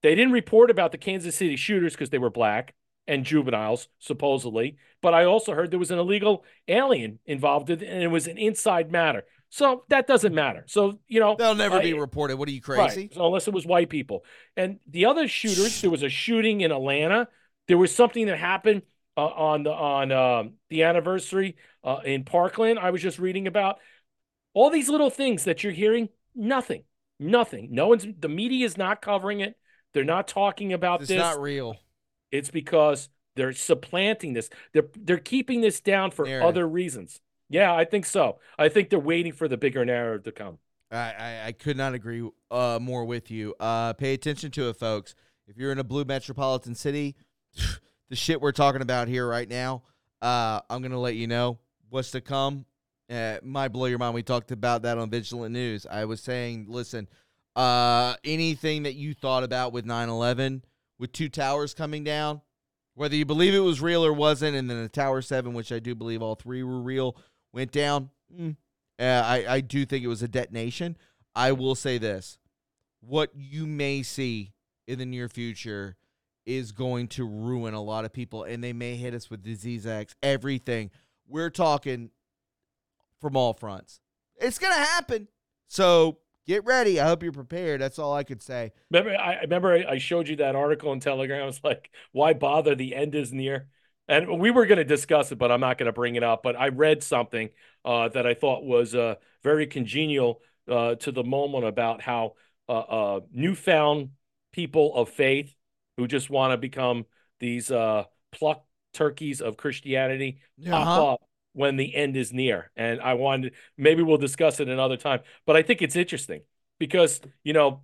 they didn't report about the Kansas City shooters because they were black and juveniles, supposedly. But I also heard there was an illegal alien involved, in it, and it was an inside matter. So that doesn't matter. So you know They'll never uh, be reported. What are you crazy? Right. So unless it was white people. And the other shooters, there was a shooting in Atlanta. There was something that happened uh, on the on um, the anniversary uh, in Parkland. I was just reading about all these little things that you're hearing. Nothing, nothing. No one's the media is not covering it. They're not talking about It's this. not real. It's because they're supplanting this. They're they're keeping this down for Narrative. other reasons. Yeah, I think so. I think they're waiting for the bigger narrative to come. I, I, I could not agree uh, more with you. Uh, pay attention to it, folks. If you're in a blue metropolitan city, the shit we're talking about here right now, uh, I'm gonna let you know what's to come. Uh, might blow your mind. We talked about that on Vigilant News. I was saying, listen, uh, anything that you thought about with 9/11, with two towers coming down, whether you believe it was real or wasn't, and then the Tower Seven, which I do believe all three were real, went down. Mm, uh, I, I do think it was a detonation. I will say this what you may see in the near future is going to ruin a lot of people, and they may hit us with disease X, everything. We're talking from all fronts. It's going to happen. So get ready. I hope you're prepared. That's all I could say. Remember, I I remember I- I showed you that article in Telegram. I was like, "Why bother? The end is near." And we were going to discuss it, but I'm not going to bring it up. But I read something uh, that I thought was uh, very congenial uh, to the moment about how uh, uh, newfound people of faith who just want to become these uh, plucked turkeys of Christianity pop Uh-huh. up when the end is near. And I wanted, maybe we'll discuss it another time. But I think it's interesting because, you know,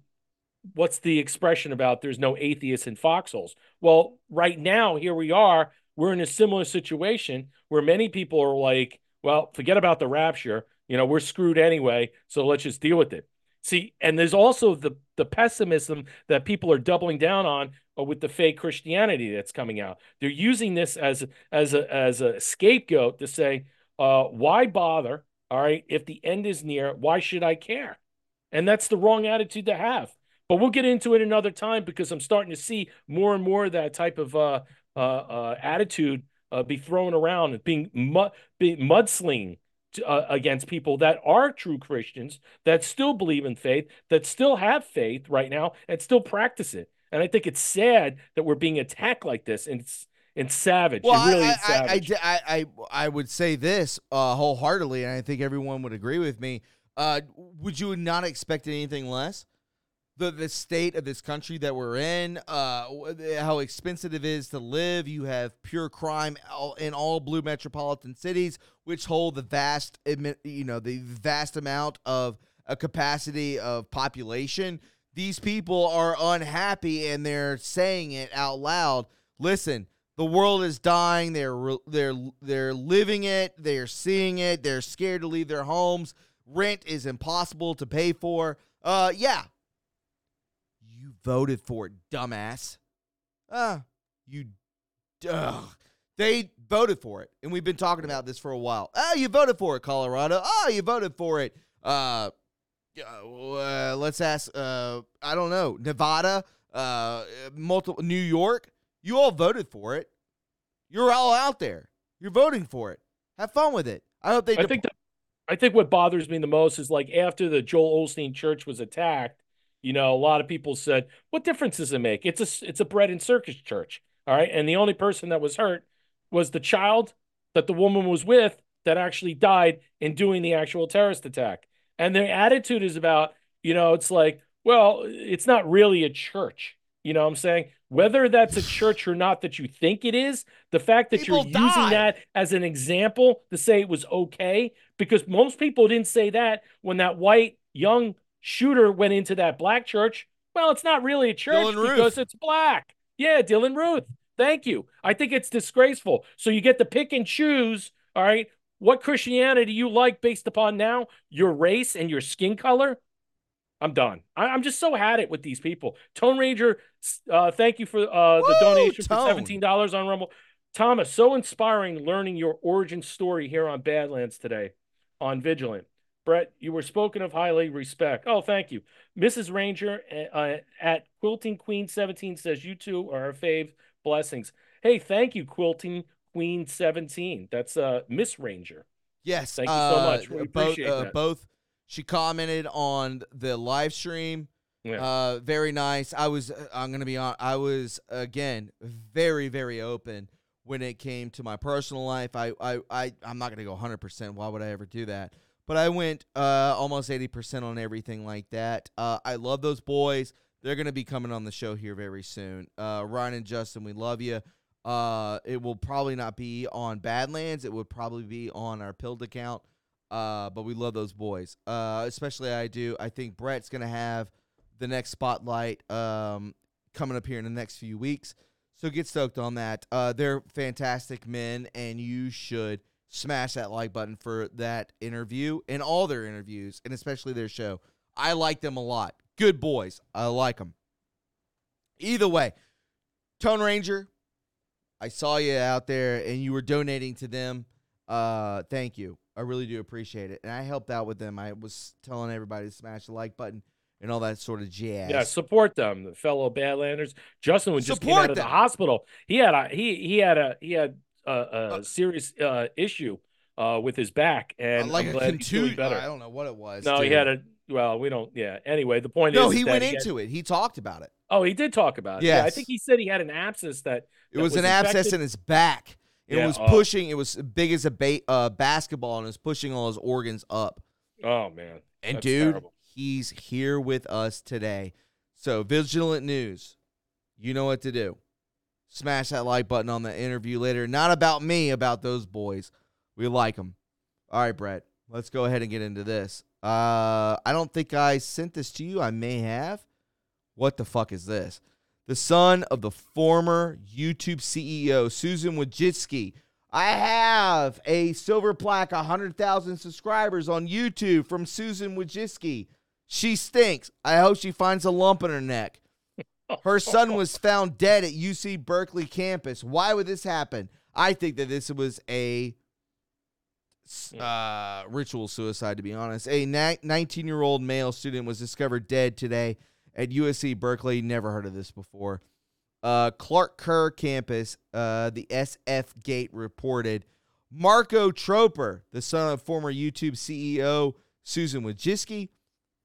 what's the expression about there's no atheists in foxholes? Well, right now, here we are. We're in a similar situation where many people are like, well, forget about the rapture. You know, we're screwed anyway. So let's just deal with it. See, and there's also the the pessimism that people are doubling down on uh, with the fake Christianity that's coming out. They're using this as as a as a scapegoat to say, uh, why bother? All right, if the end is near, why should I care? And that's the wrong attitude to have. But we'll get into it another time because I'm starting to see more and more of that type of uh, uh, uh, attitude uh, be thrown around and being mud, mudslinging to, uh, against people that are true Christians, that still believe in faith, that still have faith right now, and still practice it. And I think it's sad that we're being attacked like this, and it's and savage. Well, it really I, is I, I, savage. I, I, I would say this uh, wholeheartedly, and I think everyone would agree with me. Uh, would you not expect anything less? The the state of this country that we're in, uh, how expensive it is to live. You have pure crime in all blue metropolitan cities, which hold the vast, you know, the vast amount of a capacity of population. These people are unhappy and they're saying it out loud. Listen, the world is dying. They're they're they're living it. They're seeing it. They're scared to leave their homes. Rent is impossible to pay for. Uh, yeah. You voted for it, dumbass. Ah, you. Ugh. They voted for it, and we've been talking about this for a while. Oh, you voted for it, Colorado. Oh, you voted for it. Uh, uh let's ask. Uh, I don't know, Nevada. Uh, multiple New York. You all voted for it. You're all out there. You're voting for it. Have fun with it. I hope they. I think that, I think what bothers me the most is like after the Joel Osteen church was attacked, you know, a lot of people said, "What difference does it make? It's a it's a bread and circus church, all right." And the only person that was hurt was the child that the woman was with that actually died in doing the actual terrorist attack. And their attitude is about, you know, it's like, well, it's not really a church. You know what I'm saying? Whether that's a church or not that you think it is, the fact that People you're using died. that as an example to say it was okay, because most people didn't say that when that white young shooter went into that black church. Well, it's not really a church because it's black. Yeah, Dylan Roof. Thank you. I think it's disgraceful. So you get to pick and choose, all right, what Christianity you like based upon now your race and your skin color. I'm done. I, am just so had it with these people. Tone Ranger, uh, thank you for uh, the Woo, donation Tone. for seventeen dollars on Rumble. Thomas, so inspiring learning your origin story here on Badlands today on Vigilant. Brett, you were spoken of highly respect. Oh, thank you. Mrs. Ranger uh, at Quilting Queen 17 says, You two are our fave blessings. Hey, thank you, Quilting Queen 17. That's uh, Miss Ranger. Yes. Thank you so uh, much. We both, appreciate uh, that. both. She commented on the live stream. Yeah. Uh, very nice. I was. uh, I'm gonna be on. I was again very, very open when it came to my personal life. I, I, I I'm not gonna go 100. percent Why would I ever do that? But I went uh almost 80 percent on everything like that. Uh, I love those boys. They're gonna be coming on the show here very soon. Uh, Ryan and Justin, we love you. Uh, it will probably not be on Badlands. It would probably be on our Pilled account. Uh, but we love those boys. Uh, especially I do. I think Brett's gonna have the next spotlight um coming up here in the next few weeks. So get stoked on that. Uh, they're fantastic men, and you should smash that like button for that interview and all their interviews, and especially their show. I like them a lot. Good boys. I like them. Either way, Tone Ranger, I saw you out there and you were donating to them. Uh, thank you. I really do appreciate it. And I helped out with them. I was telling everybody to smash the like button and all that sort of jazz. Yeah, support them, the fellow Badlanders. Justin was just came Support out of the hospital. He had a he he had a he had a, a serious uh, issue uh, with his back, Uh, and like I'm a glad he's doing better. I don't know what it was. No, he had a well. We don't. Yeah. Anyway, the point No, is, No, he that went had- into it. He talked about it. oh, he did talk about it. Yeah, I think he said he had an abscess that It that was, an infected. abscess in his back. It Yeah, was oh. pushing. It was big as a ba- uh, basketball, and it was pushing all his organs up. Oh man, And That's dude, terrible. he's here with us today. So vigilant news, you know what to do. Smash that like button on the interview later. Not about me, about those boys. We like them. All right, Brett. Let's go ahead and get into this. Uh, I don't think I sent this to you. I may have. What the fuck is this? The son of the former YouTube CEO Susan Wojcicki. I have a silver plaque, 100,000 subscribers on YouTube from Susan Wojcicki. She stinks. I hope she finds a lump in her neck. Her son was found dead at UC Berkeley campus. Why would this happen? I think that this was a uh, ritual suicide, to be honest. A 19 year old male student was discovered dead today at USC Berkeley. Never heard of this before. Uh, Clark Kerr campus, uh, the SF Gate reported Marco Troper, the son of former YouTube CEO Susan Wojcicki,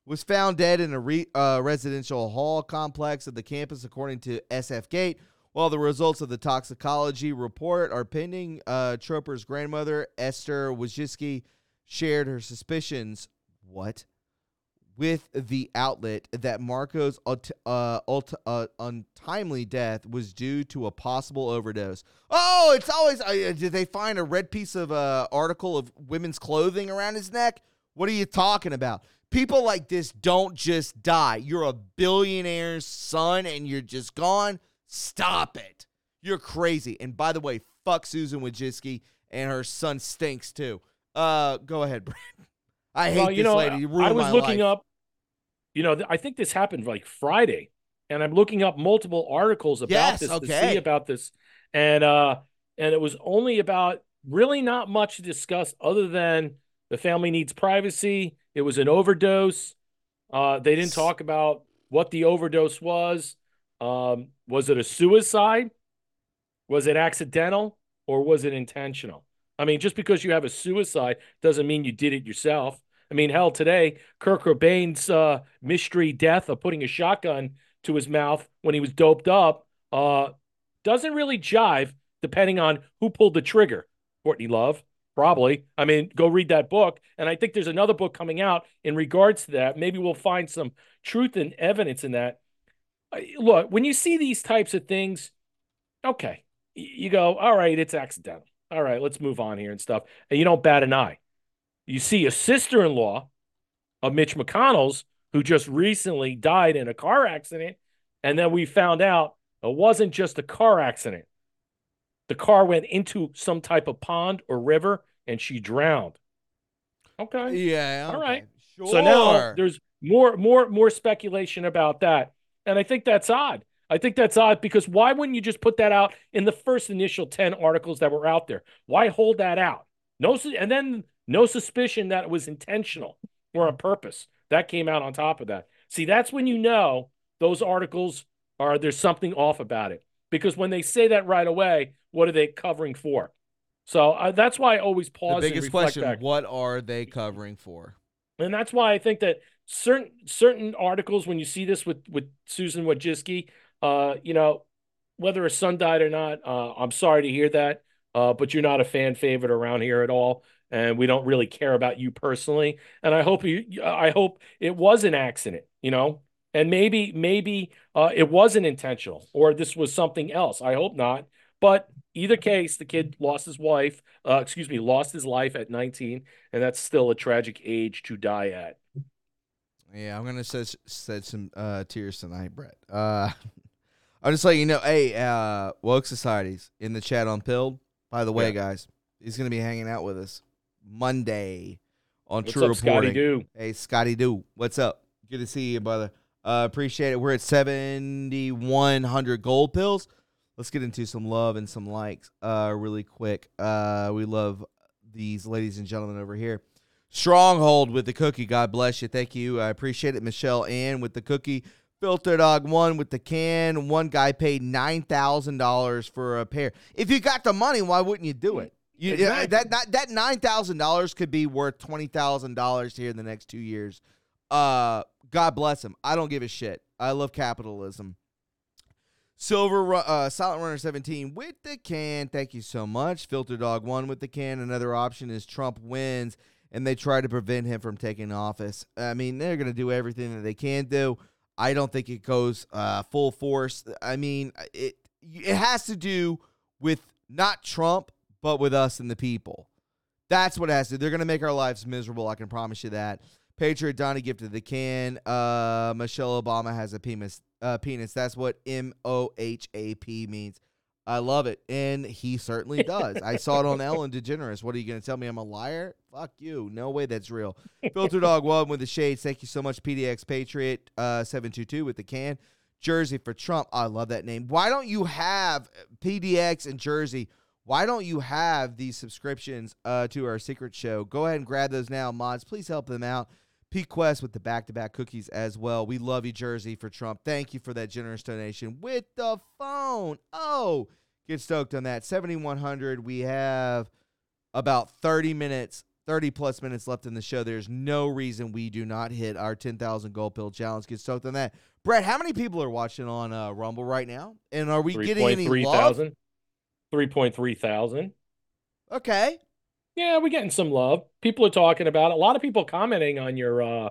was found dead in a re- uh, residential hall complex of the campus, according to SF Gate. While the results of the toxicology report are pending, uh, Troper's grandmother, Esther Wojcicki, shared her suspicions. What? With the outlet that Marco's uh, uh, untimely death was due to a possible overdose. Oh, it's always. Uh, did they find a red piece of uh, article of women's clothing around his neck? What are you talking about? People like this don't just die. You're a billionaire's son and you're just gone. Stop it. You're crazy. And by the way, fuck Susan Wojcicki and her son stinks too. Uh, go ahead, Brad. I hate well, this you know, lady. You I was looking life. up. You know, I think this happened like Friday, and I'm looking up multiple articles about Yes, this to see about this, and uh, and it was only about really not much to discuss other than the family needs privacy. It was an overdose. Uh, they didn't talk about what the overdose was. Um, was it a suicide? Was it accidental or was it intentional? I mean, just because you have a suicide doesn't mean you did it yourself. I mean, hell, today, Kurt Cobain's uh, mystery death of putting a shotgun to his mouth when he was doped up uh, doesn't really jive depending on who pulled the trigger. Courtney Love, probably. I mean, go read that book. And I think there's another book coming out in regards to that. Maybe we'll find some truth and evidence in that. I- Look, when you see these types of things, okay, you go, all right, it's accidental. All right, let's move on here and stuff. And you don't bat an eye. You see a sister in law of Mitch McConnell's who just recently died in a car accident. And then we found out it wasn't just a car accident. The car went into some type of pond or river and she drowned. Okay. Yeah. All okay. right. Sure. So now there's more more more speculation about that. And I think that's odd. I think that's odd because why wouldn't you just put that out in the first initial 10 articles that were out there? Why hold that out? No and then no suspicion that it was intentional or on purpose. That came out on top of that. See, that's when you know those articles are there's something off about it. Because when they say that right away, what are they covering for? So uh, that's why I always pause. the biggest question: back. What are they covering for? And that's why I think that certain certain articles, when you see this with with Susan Wojcicki, uh, you know, whether a son died or not, uh, I'm sorry to hear that, uh, but you're not a fan favorite around here at all, and we don't really care about you personally. And I hope you, I hope it was an accident, you know, and maybe maybe uh, it wasn't intentional or this was something else. I hope not, but either case, the kid lost his wife, uh, excuse me, lost his life at 19, and that's still a tragic age to die at. Yeah, I'm gonna shed, shed some uh, tears tonight, Brett. Uh, I'm just letting you know, hey, uh, woke societies in the chat on Pilled. By the way, Yeah. guys, he's gonna be hanging out with us Monday on What's True up, Scotty Reporting. Doo? Hey, Scotty Doo, what's up? Good to see you, brother. Uh, appreciate it. We're at 7,100 gold pills. Let's get into some love and some likes uh, really quick. Uh, we love these ladies and gentlemen over here. Stronghold with the cookie. God bless you. Thank you. I appreciate it. Michelle Ann with the cookie. Filter Dog one with the can. One guy paid nine thousand dollars for a pair. If you got the money, why wouldn't you do it? You, yeah, Exactly. that that that nine thousand dollars could be worth twenty thousand dollars here in the next two years. Uh, God bless him. I don't give a shit. I love capitalism. Silver uh, Silent Runner 17 with the can. Thank you so much. Filter Dog 1 with the can. Another option is Trump wins and they try to prevent him from taking office. I mean, they're going to do everything that they can do. I don't think it goes uh, full force. I mean, it it has to do with not Trump, but with us and the people. That's what it has to. They're going to make our lives miserable. I can promise you that. Patriot Donnie gifted the can. Uh, Michelle Obama has a penis. Uh, penis. That's what M O H A P means. I love it, and he certainly does. I saw it on Ellen DeGeneres. What are you going to tell me? I'm a liar? Fuck you. No way. That's real. Filter Dog One with the shades. Thank you so much, PDX Patriot uh, seven two two with the can. Jersey for Trump. I love that name. Why don't you have PDX and Jersey? Why don't you have these subscriptions uh, to our secret show? Go ahead and grab those now, mods. Please help them out. Pete Quest with the back to back cookies as well. We love you, Jersey, for Trump. Thank you for that generous donation with the phone. Oh, get stoked on that. 7,100. We have about 30 minutes, 30 plus minutes left in the show. There's no reason we do not hit our 10,000 gold pill challenge. Get stoked on that. Brett, how many people are watching on uh, Rumble right now? And are we getting any 3.3 love? thousand. 3.3 thousand. Okay. Yeah, we're getting some love. People are talking about it. A lot of people commenting on your uh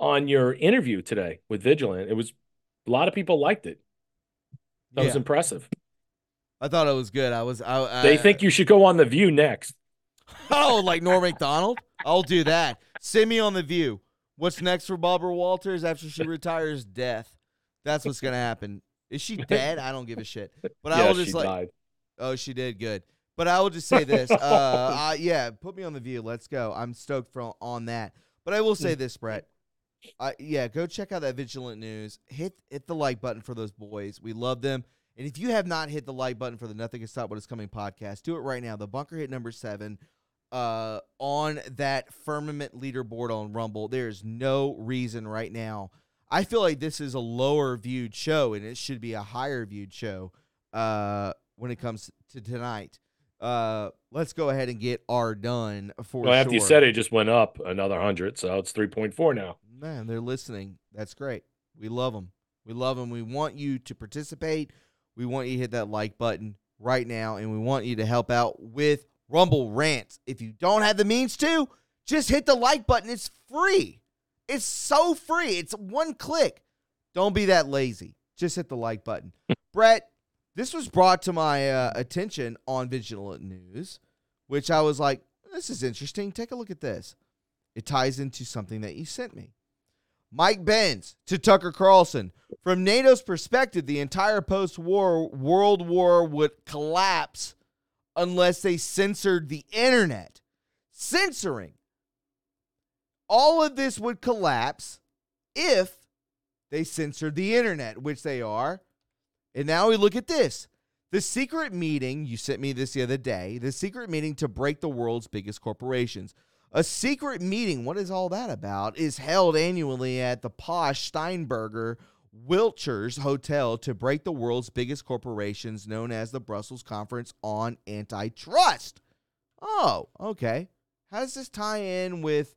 on your interview today with Vigilant. It was a lot of people liked it. That was impressive. I thought it was good. I was. I, I, They think you should go on the View next. Oh, like Norm Macdonald? I'll do that. Send me on the view. What's next for Barbara Walters after she retires? Death. That's what's gonna happen. Is she dead? I don't give a shit. But I yeah, will she just like. died. Oh, she did good. But I will just say this. Uh, uh, yeah, put me on the view. Let's go. I'm stoked for on that. But I will say this, Brett. Uh, yeah, go check out that Vigilant News. Hit hit the like button for those boys. We love them. And if you have not hit the like button for the Nothing Can Stop What Is Coming podcast, do it right now. The Bunker hit number seven uh, on that firmament leaderboard on Rumble. There's no reason right now. I feel like this is a lower viewed show, and it should be a higher viewed show uh, when it comes to tonight. Uh, let's go ahead and get our done for Well, after you said it, it just went up another hundred, so it's three point four now. Man, they're listening. That's great. We love them. We love them. We want you to participate. We want you to hit that like button right now, and we want you to help out with Rumble Rants. If you don't have the means to, just hit the like button. It's free. It's so free. It's one click. Don't be that lazy. Just hit the like button. Brett, this was brought to my uh, attention on Vigilant News, which I was like, this is interesting. Take a look at this. It ties into something that you sent me. Mike Benz to Tucker Carlson. From NATO's perspective, the entire post war world war would collapse unless they censored the internet. Censoring. All of this would collapse if they censored the internet, which they are. And now we look at this. The secret meeting, you sent me this the other day, the secret meeting to break the world's biggest corporations. A secret meeting, what is all that about, is held annually at the posh Steinberger Wiltshires Hotel to break the world's biggest corporations, known as the Brussels Conference on Antitrust. Oh, okay. How does this tie in with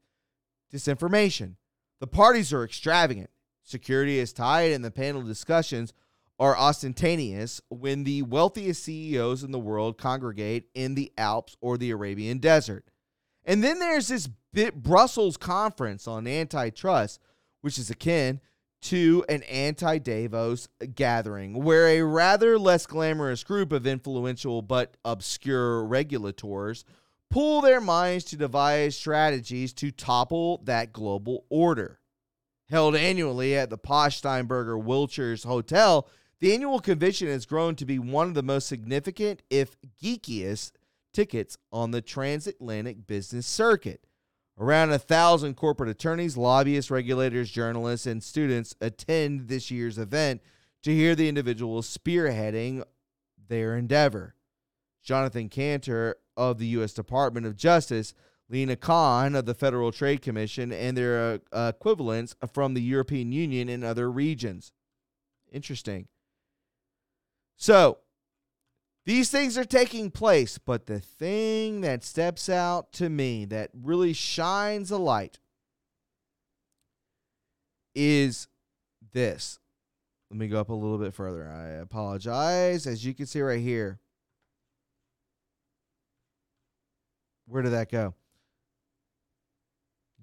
disinformation? The parties are extravagant. Security is tight, and the panel discussions are ostentatious when the wealthiest CEOs in the world congregate in the Alps or the Arabian Desert. And then there's this bit Brussels conference on antitrust, which is akin to an anti Davos gathering, where a rather less glamorous group of influential but obscure regulators pool their minds to devise strategies to topple that global order. Held annually at the posh Steinberger Wiltshires Hotel, the annual convention has grown to be one of the most significant, if geekiest, tickets on the transatlantic business circuit. Around a thousand corporate attorneys, lobbyists, regulators, journalists, and students attend this year's event to hear the individuals spearheading their endeavor. Jonathan Kanter of the U.S. Department of Justice, Lina Khan of the Federal Trade Commission, and their uh, equivalents from the European Union and other regions. Interesting. So, these things are taking place, but the thing that steps out to me that really shines a light is this. Let me go up a little bit further. I apologize. As you can see right here, where did that go?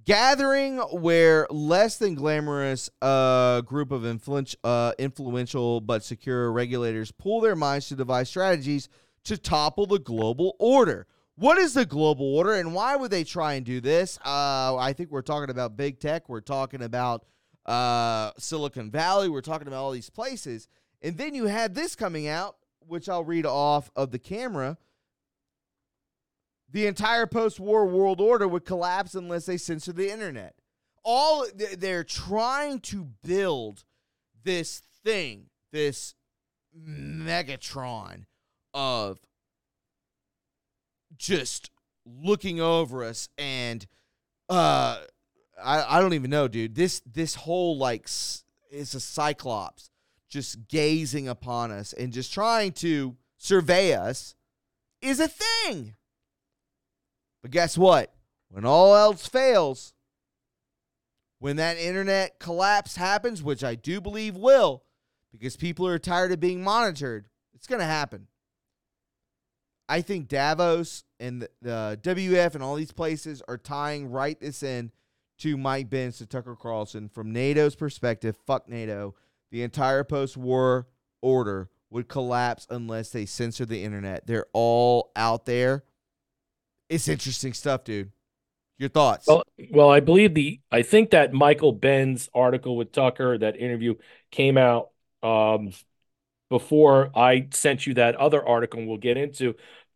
Gathering where less than glamorous uh, group of influ- uh, influential but secure regulators pool their minds to devise strategies to topple the global order. What is the global order and why would they try and do this? Uh, I think we're talking about big tech. We're talking about uh, Silicon Valley. We're talking about all these places. And then you had this coming out, which I'll read off of the camera the entire post-war world order would collapse unless they censor the internet. All they're trying to build this thing, this megatron of just looking over us and uh I, I don't even know dude this this whole like is a cyclops just gazing upon us and just trying to survey us is a thing but guess what? When all else fails, when that internet collapse happens, which I do believe will, because people are tired of being monitored, it's going to happen. I think Davos and the, the, WF and all these places are tying right this in to Mike Benz to Tucker Carlson. From NATO's perspective, fuck NATO. The entire post war order would collapse unless they censor the internet. They're all out there it's interesting stuff, dude. Your thoughts? Well, well, I believe the I think that Michael Benz article with Tucker, that interview came out um, before I sent you that other article we'll get into.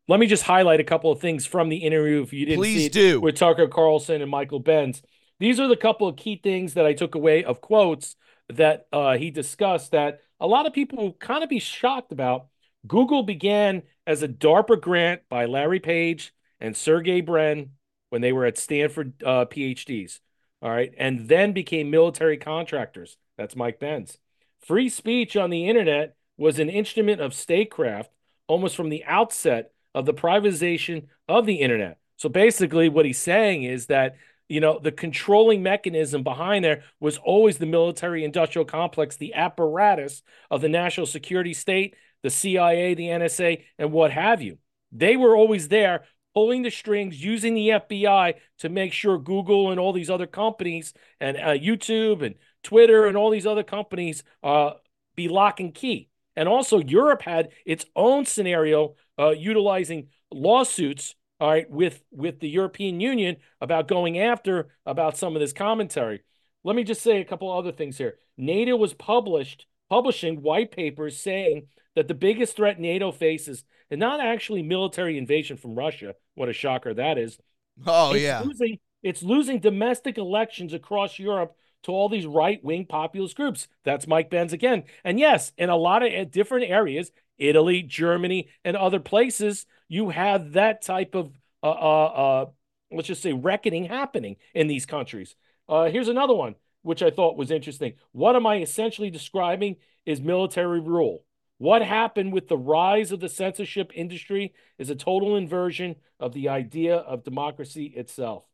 Let me just highlight a couple of things from the interview if you didn't Please see do. with Tucker Carlson and Michael Benz. These are the couple of key things that I took away of quotes that uh, he discussed that a lot of people will kind of be shocked about. Google began as a DARPA grant by Larry Page and Sergey Brin when they were at Stanford uh, PhDs. All right. And then became military contractors. That's Mike Benz. Free speech on the internet was an instrument of statecraft almost from the outset of the privatization of the internet. So basically, what he's saying is that you know the controlling mechanism behind there was always the military industrial complex the apparatus of the national security state the cia the nsa and what have you they were always there pulling the strings, using the FBI to make sure Google and all these other companies and uh, YouTube and Twitter and all these other companies uh, be lock and key. And also, Europe had its own scenario uh, utilizing lawsuits, all right, with with the European Union about going after about some of this commentary. let me just say a couple other things here. NATO was published publishing white papers saying that the biggest threat NATO faces is not actually military invasion from Russia. What a shocker that is. Oh it's yeah. Losing, it's losing domestic elections across Europe to all these right wing populist groups. That's Mike Benz again. And yes, in a lot of uh, different areas, Italy, Germany, and other places, you have that type of, uh, uh, uh, let's just say, reckoning happening in these countries. Uh, here's another one, which I thought was interesting. What am I essentially describing is military rule. What happened with the rise of the censorship industry is a total inversion of the idea of democracy itself.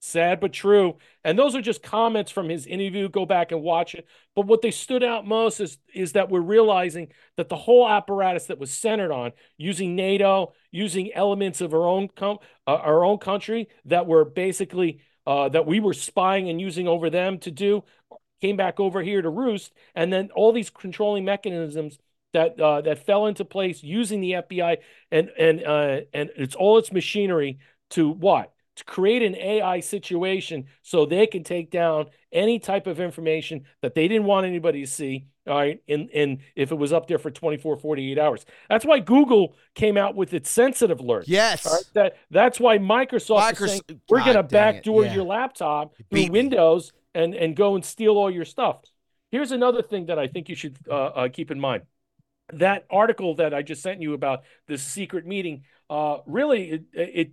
Sad but true. And those are just comments from his interview. Go back and watch it. But what they stood out most is, is that we're realizing that the whole apparatus that was centered on using NATO, using elements of our own com- uh, our own country that were basically uh, that we were spying and using over them to do came back over here to roost. And then all these controlling mechanisms that uh, that fell into place using the FBI and and uh, and it's all its machinery to what to create an AI situation so they can take down any type of information that they didn't want anybody to see. All right. And, and if it was up there for 24, 48 hours. That's why Google came out with its sensitive alert. Yes. Right? That, that's why Microsoft, Microsoft saying, we're going to backdoor yeah. your laptop through Windows and, and go and steal all your stuff. Here's another thing that I think you should uh, uh, keep in mind. That article that I just sent you about this secret meeting uh, really it,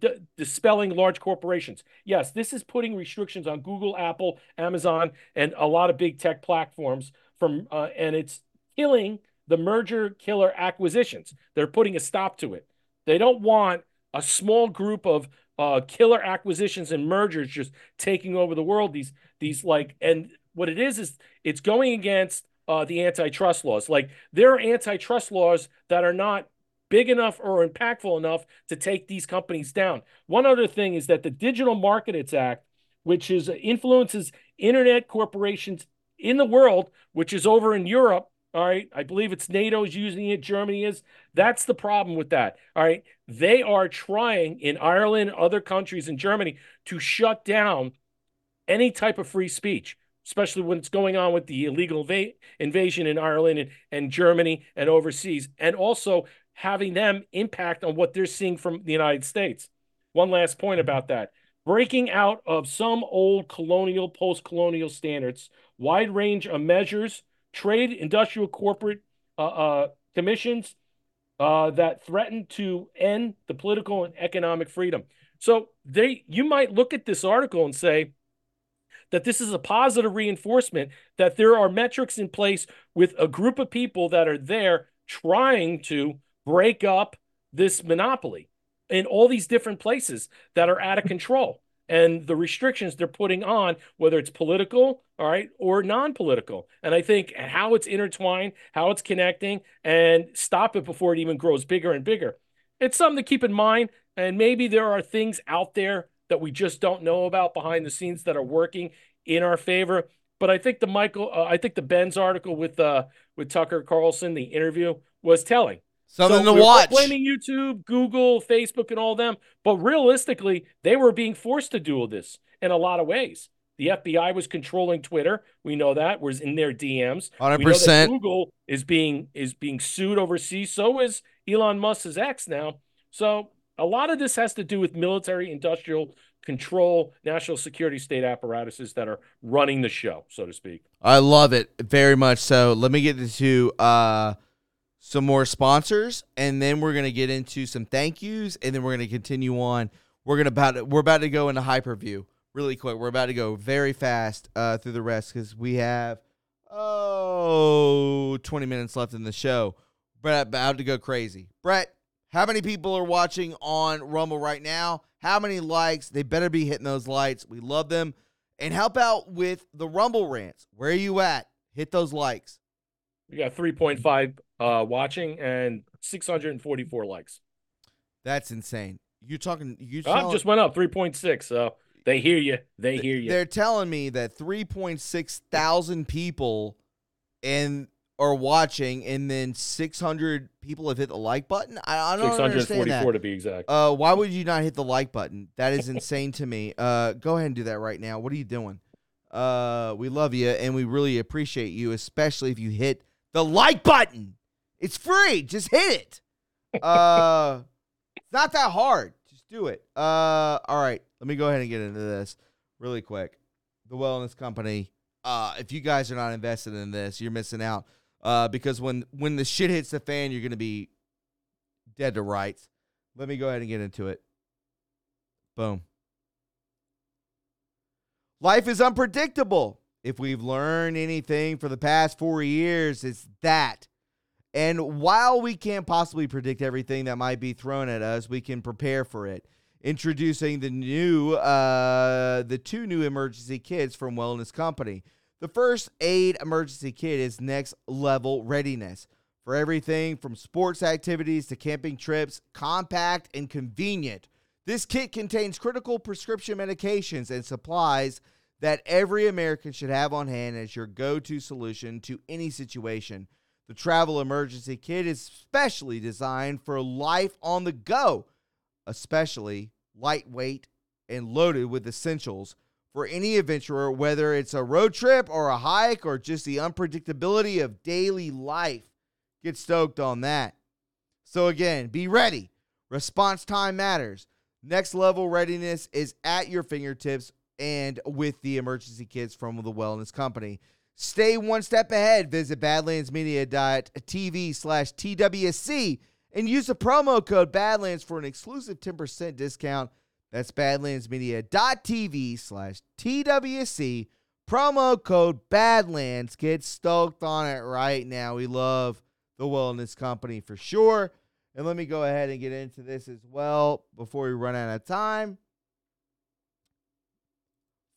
it, dispelling large corporations. Yes, this is putting restrictions on Google, Apple, Amazon, and a lot of big tech platforms from, uh, and it's killing the merger killer acquisitions. They're putting a stop to it. They don't want a small group of uh, killer acquisitions and mergers just taking over the world. These these like and what it is is it's going against uh, the antitrust laws. Like there are antitrust laws that are not big enough or impactful enough to take these companies down. One other thing is that the Digital Markets Act, which is influences internet corporations in the world, which is over in Europe. All right. I believe it's NATO's using it. Germany is. That's the problem with that. All right. They are trying in Ireland, other countries in Germany to shut down any type of free speech, especially when it's going on with the illegal va- invasion in Ireland and, and Germany and overseas. And also having them impact on what they're seeing from the United States. One last point about that breaking out of some old colonial, post colonial standards, wide range of measures, trade, industrial, corporate uh, uh, commissions uh, that threaten to end the political and economic freedom. So they, you might look at this article and say that this is a positive reinforcement that there are metrics in place with a group of people that are there trying to break up this monopoly in all these different places that are out of control and the restrictions they're putting on, whether it's political, all right, or non political. And I think how it's intertwined, how it's connecting, and stop it before it even grows bigger and bigger. It's something to keep in mind. And maybe there are things out there that we just don't know about behind the scenes that are working in our favor. But I think the Michael, uh, I think the Benz article with uh, with Tucker Carlson, the interview was telling. Something so to watch. Blaming YouTube, Google, Facebook, and all them, but realistically, they were being forced to do this in a lot of ways. The FBI was controlling Twitter. We know that was in their DMs. Hundred percent. Google is being is being sued overseas. So is Elon Musk's X now. So a lot of this has to do with military, industrial control, national security state apparatuses that are running the show, so to speak. I love it very much. So let me get into Uh some more sponsors, and then we're gonna get into some thank yous, and then we're gonna continue on. We're gonna about we're about to go into hyperview really quick. We're about to go very fast uh, through the rest because we have oh 20 minutes left in the show. Brett about to go crazy. Brett, how many people are watching on Rumble right now? How many likes? They better be hitting those lights. We love them. And help out with the Rumble rants. Where are you at? Hit those likes. We got 3.5 uh, watching and 644 likes. That's insane. You're talking. You oh, just went up 3.6. So they hear you. They hear you. They're telling me that 3.6 thousand people and are watching, and then 600 people have hit the like button. I, I don't understand that. to be exact. Uh, why would you not hit the like button? That is insane to me. Uh, go ahead and do that right now. What are you doing? Uh, we love you and we really appreciate you, especially if you hit the like button. It's free. Just hit it. Uh, it's not that hard. Just do it. Uh, all right. Let me go ahead and get into this really quick. The Wellness Company. Uh, if you guys are not invested in this, you're missing out. Uh, because when when the shit hits the fan, you're gonna be dead to rights. Let me go ahead and get into it. Boom. Life is unpredictable. If we've learned anything for the past four years, it's that. And while we can't possibly predict everything that might be thrown at us, we can prepare for it. Introducing the new, uh, the two new emergency kits from Wellness Company. The first aid emergency kit is next level readiness for everything from sports activities to camping trips, compact and convenient. This kit contains critical prescription medications and supplies that every American should have on hand as your go to solution to any situation. The travel emergency kit is specially designed for life on the go, especially lightweight and loaded with essentials for any adventurer, whether it's a road trip or a hike or just the unpredictability of daily life. Get stoked on that. So, again, be ready. Response time matters. Next level readiness is at your fingertips and with the emergency kits from the Wellness Company. Stay one step ahead. Visit badlandsmedia.tv slash TWSC and use the promo code Badlands for an exclusive 10% discount. That's badlandsmedia.tv slash TWSC. Promo code Badlands. Get stoked on it right now. We love the Wellness Company for sure. And let me go ahead and get into this as well before we run out of time.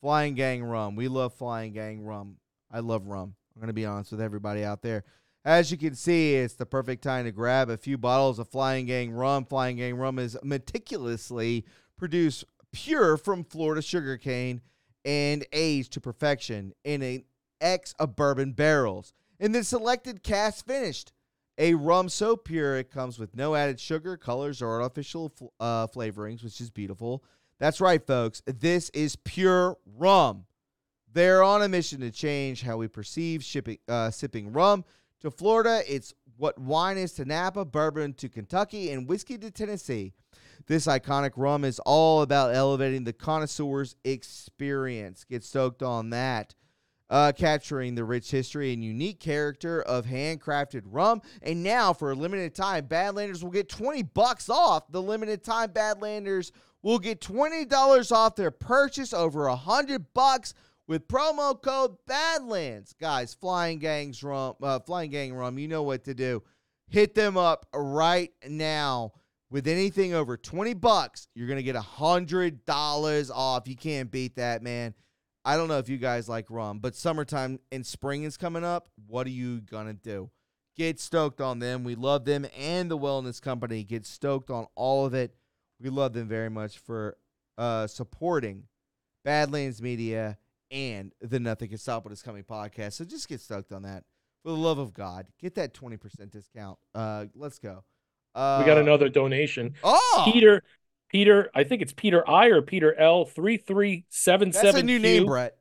Flying Gang Rum. We love Flying Gang Rum. I love rum. I'm going to be honest with everybody out there. As you can see, it's the perfect time to grab a few bottles of Flying Gang Rum. Flying Gang Rum is meticulously produced pure from Florida sugarcane and aged to perfection in an X of bourbon barrels. And then selected cask finished. A rum so pure it comes with no added sugar, colors, or artificial uh, flavorings, which is beautiful. That's right, folks. This is pure rum. They're on a mission to change how we perceive shipping, uh, sipping rum. To Florida, it's what wine is to Napa, bourbon to Kentucky, and whiskey to Tennessee. This iconic rum is all about elevating the connoisseur's experience. Get stoked on that. Uh, capturing the rich history and unique character of handcrafted rum. And now, for a limited time, Badlanders will get 20 bucks off. The limited time Badlanders will get $20 off their purchase over a 100 bucks with promo code Badlands. Guys, Flying Gangs Rum, uh, Flying Gang Rum, you know what to do. Hit them up right now. With anything over 20 bucks, you're going to get a $100 off. You can't beat that, man. I don't know if you guys like rum, but summertime and spring is coming up. What are you going to do? Get stoked on them. We love them and the Wellness Company. Get stoked on all of it. We love them very much for uh, supporting Badlands Media and the Nothing Can Stop What Is Coming podcast. So just get stoked on that. For the love of God, get that 20% discount. Uh, let's go. Uh, we got another donation. Oh, Peter, Peter, I think it's Peter I or Peter L three three seven seven. That's a new name, Brett.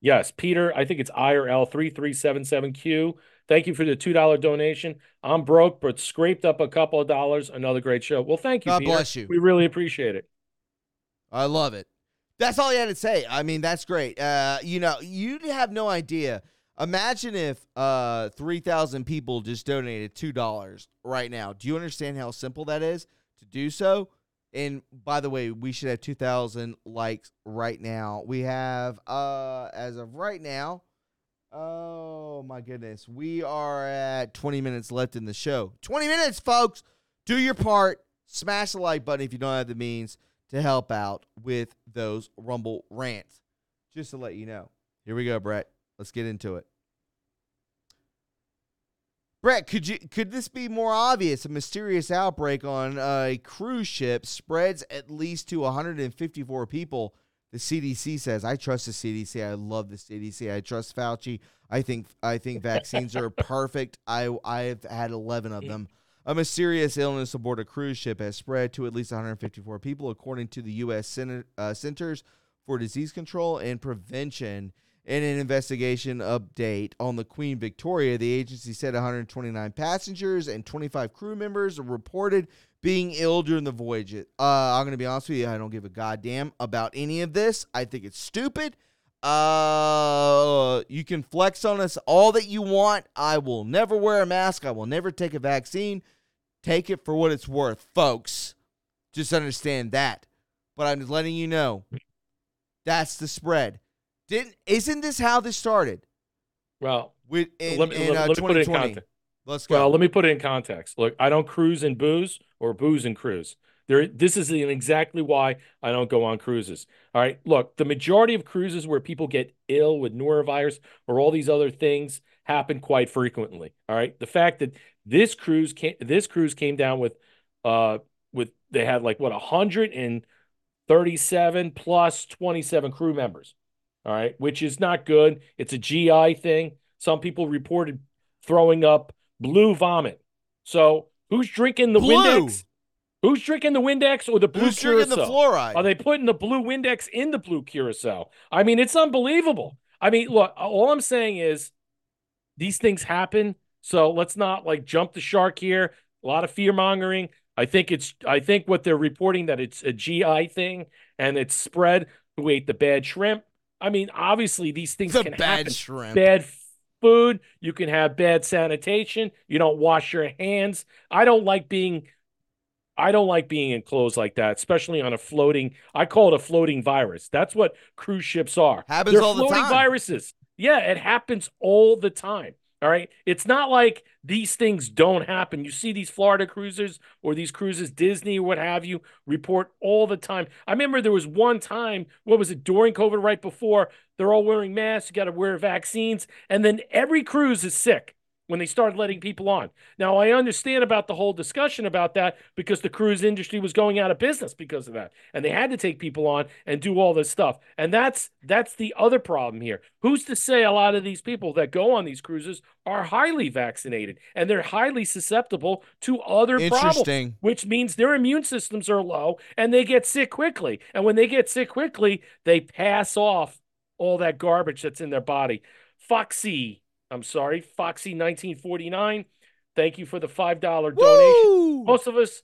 Yes, Peter. I think it's I or L three three seven seven Q. Thank you for the two dollar donation. I'm broke, but scraped up a couple of dollars. Another great show. Well, thank you. God Peter. bless you. We really appreciate it. I love it. That's all you had to say. I mean, that's great. Uh, you know, you have no idea. Imagine if uh, 3,000 people just donated $2 right now. Do you understand how simple that is to do so? And by the way, we should have 2,000 likes right now. We have, uh, as of right now, oh my goodness, we are at 20 minutes left in the show. 20 minutes, folks. Do your part. Smash the like button if you don't have the means to help out with those Rumble rants. Just to let you know. Here we go, Brett. Let's get into it. Brett, could you could this be more obvious? A mysterious outbreak on a cruise ship spreads at least to 154 people. The CDC says, "I trust the CDC. I love the CDC. I trust Fauci. I think I think vaccines are perfect. I I've had 11 of them." A mysterious illness aboard a cruise ship has spread to at least 154 people, according to the U.S. Center, uh, Centers for Disease Control and Prevention. In an investigation update on the Queen Victoria, the agency said 129 passengers and 25 crew members reported being ill during the voyage. Uh, I'm going to be honest with you, I don't give a goddamn about any of this. I think it's stupid. Uh, you can flex on us all that you want. I will never wear a mask. I will never take a vaccine. Take it for what it's worth, folks. Just understand that. But I'm just letting you know that's the spread. Didn't isn't this how this started? Well, With in, let me, in, let, uh, let me put it in 2020. context. Let's go. Well, let me put it in context. Look, I don't cruise and booze or booze and cruise. There, this is exactly why I don't go on cruises. All right. Look, the majority of cruises where people get ill with norovirus or all these other things happen quite frequently. All right. The fact that this cruise came, this cruise came down with, uh, with they had like what 137 plus 27 crew members. All right, which is not good. It's a GI thing. Some people reported throwing up blue vomit. So who's drinking the Blue? Windex? Who's drinking the Windex or the blue Who's drinking the curacao? fluoride? Are they putting the blue Windex in the blue curacao? I mean, it's unbelievable. I mean, look, all I'm saying is these things happen. So let's not like jump the shark here. A lot of fear mongering. I think it's, I think what they're reporting that it's a GI thing and it's spread who ate the bad shrimp. I mean, obviously these things the can bad happen shrimp. bad food. You can have bad sanitation. You don't wash your hands. I don't like being. I don't like being in clothes like that, especially on a floating. I call it a floating virus. That's what cruise ships are. Happens They're all the floating time. viruses. Yeah, it happens all the time. All right. It's not like these things don't happen. You see these Florida cruisers or these cruises, Disney, or what have you, report all the time. I remember there was one time, what was it, during COVID, right before, they're all wearing masks, you got to wear vaccines. And then every cruise is sick when they started letting people on. Now, I understand about the whole discussion about that because the cruise industry was going out of business because of that. And they had to take people on and do all this stuff. And that's that's the other problem here. Who's to say a lot of these people that go on these cruises are highly vaccinated and they're highly susceptible to other problems, Interesting. which means their immune systems are low and they get sick quickly. And when they get sick quickly, they pass off all that garbage that's in their body. Foxy, I'm sorry, Foxy 1949. Thank you for the $5 donation. Woo! Most of us